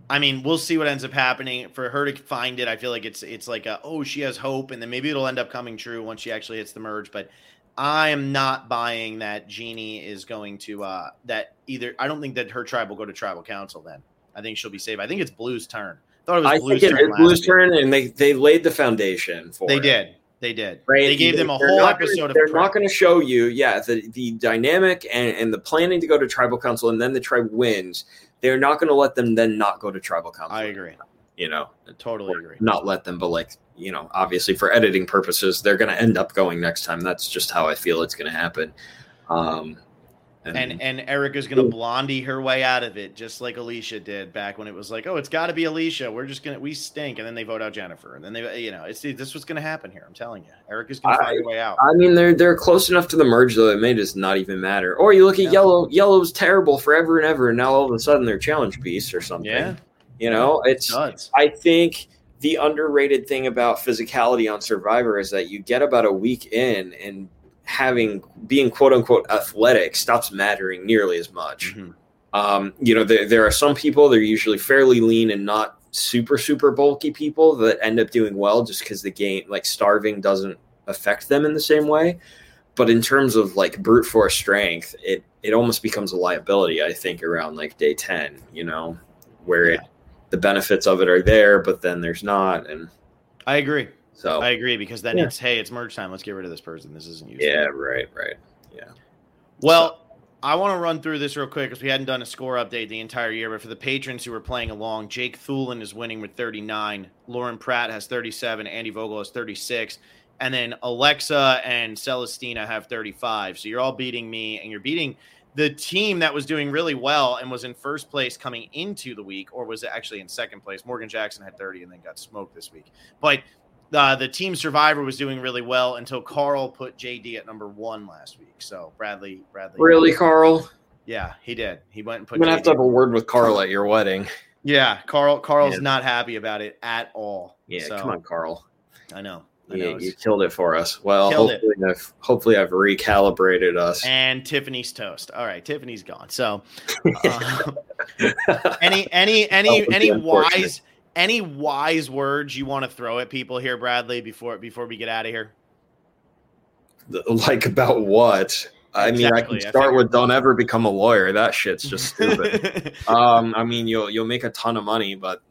I mean, we'll see what ends up happening. For her to find it, I feel like it's it's like a oh she has hope, and then maybe it'll end up coming true once she actually hits the merge. But I am not buying that Genie is going to uh that either. I don't think that her tribe will go to tribal council. Then I think she'll be safe. I think it's Blue's turn. I thought it was i Blue's turn. blue's week. turn and they they laid the foundation for They it. did. They did. Right? They gave them a They're whole episode gonna, of. They're prep. not going to show you, yeah, the the dynamic and, and the planning to go to tribal council, and then the tribe wins. They're not going to let them then not go to tribal council. I agree. You know, Totally agree. not let them, but like you know, obviously for editing purposes, they're going to end up going next time. That's just how I feel it's going to happen. Um, And and Erika's gonna blondie her way out of it, just like Alicia did back when it was like, oh, it's got to be Alicia. We're just gonna we stink, and then they vote out Jennifer, and then they, you know, it's see this was gonna happen here. I'm telling you, Erika's gonna find a way out. I mean, they're they're close enough to the merge though. It may just not even matter. Or you look at Yeah. yellow. Yellow's terrible forever and ever, and now all of a sudden they're challenge piece or something. Yeah, you know, it's. nuts. I think the underrated thing about physicality on Survivor is that you get about a week in and having being quote unquote athletic stops mattering nearly as much. Mhm. Um, you know, there, there are some people, they're usually fairly lean and not super, super bulky people that end up doing well just because the game, like starving, doesn't affect them in the same way. But in terms of like brute force strength, it, it almost becomes a liability, I think, around like day 10, you know, where it, the benefits of it are there, but then there's not. And I agree. so, I agree because then Yeah. it's hey, it's merge time. Let's get rid of this person. This isn't useful. yeah, right, right. Yeah. Well, I want to run through this real quick because we hadn't done a score update the entire year. But for the patrons who are playing along, Jake Thulin is winning with 39. Lauren Pratt has 37. Andy Vogel has 36. And then Alexa and Celestina have 35. So you're all beating me, and you're beating the team that was doing really well and was in first place coming into the week, or was actually in second place. Morgan Jackson had 30 and then got smoked this week. But uh, the team survivor was doing really well until Carl put JD at number one last week. So Bradley, Bradley, Really, Carl? yeah, he did. He went and put. I'm going to have to have a word with Carl at your wedding. Yeah, Carl. Carl's Yeah. not happy about it at all. Yeah, So, come on, Carl. I know. I Yeah, you killed it for us. Well, Killed it. hopefully I've hopefully I've recalibrated us. and Tiffany's toast. All right, Tiffany's gone. So, uh, any any any That would be any wise any wise words you want to throw at people here, Bradley, before before we get out of here? like about what? I mean, I can start figured. with don't ever become a lawyer. That shit's just stupid. um, I mean, you'll you'll make a ton of money, but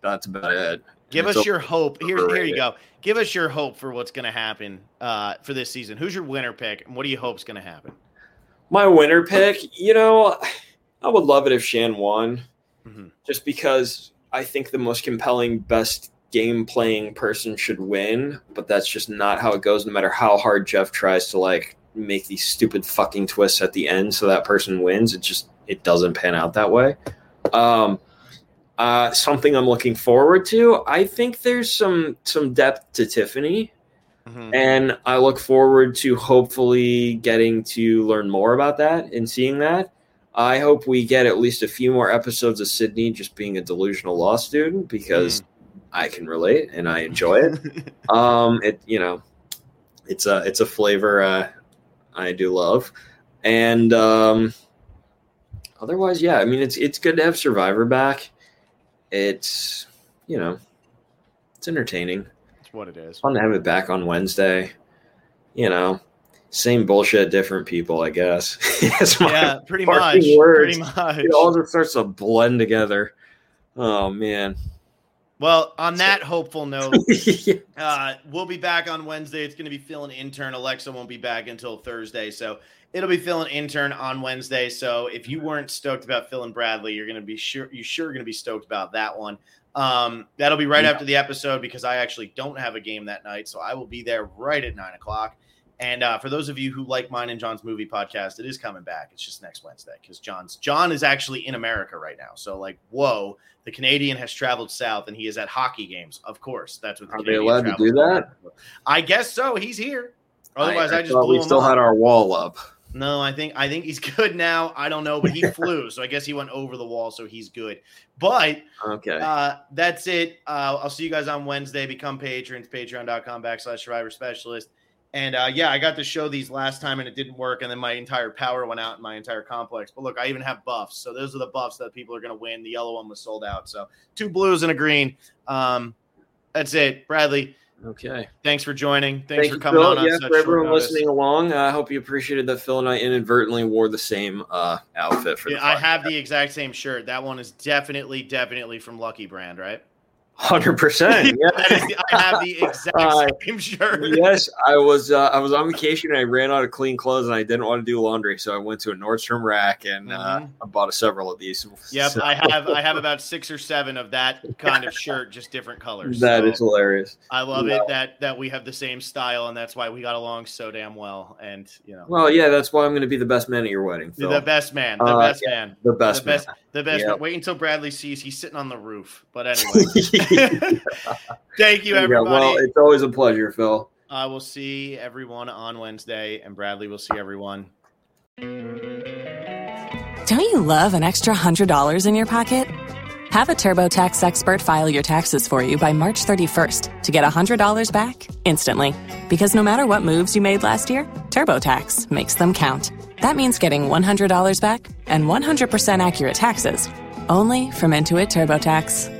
that's about it. Give us your hope. Here, here you go. Give us your hope for what's going to happen uh, for this season. Who's your winner pick, and what do you hope's going to happen? My winner pick, you know, I would love it if Shan won, Mhm. just because I think the most compelling, best game playing person should win. But that's just not how it goes. No matter how hard Jeff tries to like make these stupid fucking twists at the end, so that person wins. It just it doesn't pan out that way. Um, uh, something I'm looking forward to. I think there's some some depth to Tiffany Mhm. and I look forward to hopefully getting to learn more about that and seeing that. I hope we get at least a few more episodes of Sydney just being a delusional law student because I can relate and I enjoy it. um, it you know, it's a it's a flavor uh, I do love, and um, otherwise, yeah. I mean, it's it's good to have Survivor back. It's you know, it's entertaining It's what it is. fun to have it back on Wednesday. You know, same bullshit, different people, I guess. Yeah, pretty much. words. Pretty much. It all just starts to blend together. Oh man. Well, on that hopeful note, uh, we'll be back on Wednesday. It's going to be Phil and intern. Alexa won't be back until Thursday, so it'll be Phil and intern on Wednesday. So if you weren't stoked about Phil and Bradley, you're going to be sure you're sure going to be stoked about that one. Um, that'll be right Yeah. after the episode because I actually don't have a game that night, so I will be there right at nine o'clock. And uh, for those of you who like mine and John's movie podcast, it is coming back. It's just next Wednesday because John's John is actually in America right now. So like, whoa, the Canadian has traveled south and he is at hockey games. Of course, that's what the Are they Canadian allowed to do that? I guess so. He's here. Otherwise, I, just blew we still up. had our wall up. No, I think I think he's good now. I don't know, but he flew, so I guess he went over the wall, so he's good. But Okay. uh, that's it. Uh, I'll see you guys on Wednesday. Become patrons, patreon.com backslash survivor specialist. And uh, yeah, I got to show these last time and it didn't work. And then my entire power went out in my entire complex. But look, I even have buffs. So those are the buffs that people are going to win. The yellow one was sold out. So two blues and a green. Um, that's it. Bradley, okay. thanks for joining. Thanks Thank for coming Phil. on. on Yeah, such for everyone notice. listening along, I hope you appreciated that Phil and I inadvertently wore the same uh, outfit for the Yeah, I have the exact same shirt. That one is definitely, definitely from Lucky Brand, right? Hundred percent. Yeah, I have the exact uh, same shirt. Yes, I was. Uh, I was on vacation and I ran out of clean clothes and I didn't want to do laundry, so I went to a Nordstrom rack and uh, mm-hmm. uh, I bought several of these. Yep, so. I have. I have about six or seven of that kind of shirt, just different colors. That so is hilarious. I love yeah. it that that we have the same style and that's why we got along so damn well. And you know, well, yeah, that's why I'm going to be the best man at your wedding. Phil. The best man. The uh, best yeah, man. The best. The best. Man. The best. Yep. Wait until Bradley sees he's sitting on the roof. But anyway. Thank you, everybody. Yeah, well, it's always a pleasure, Phil. I will see everyone on Wednesday, and Bradley will see everyone. Don't you love an extra $100 in your pocket? Have a TurboTax expert file your taxes for you by March 31st to get $100 back instantly. Because no matter what moves you made last year, TurboTax makes them count. That means getting $100 back and 100% accurate taxes only from Intuit TurboTax.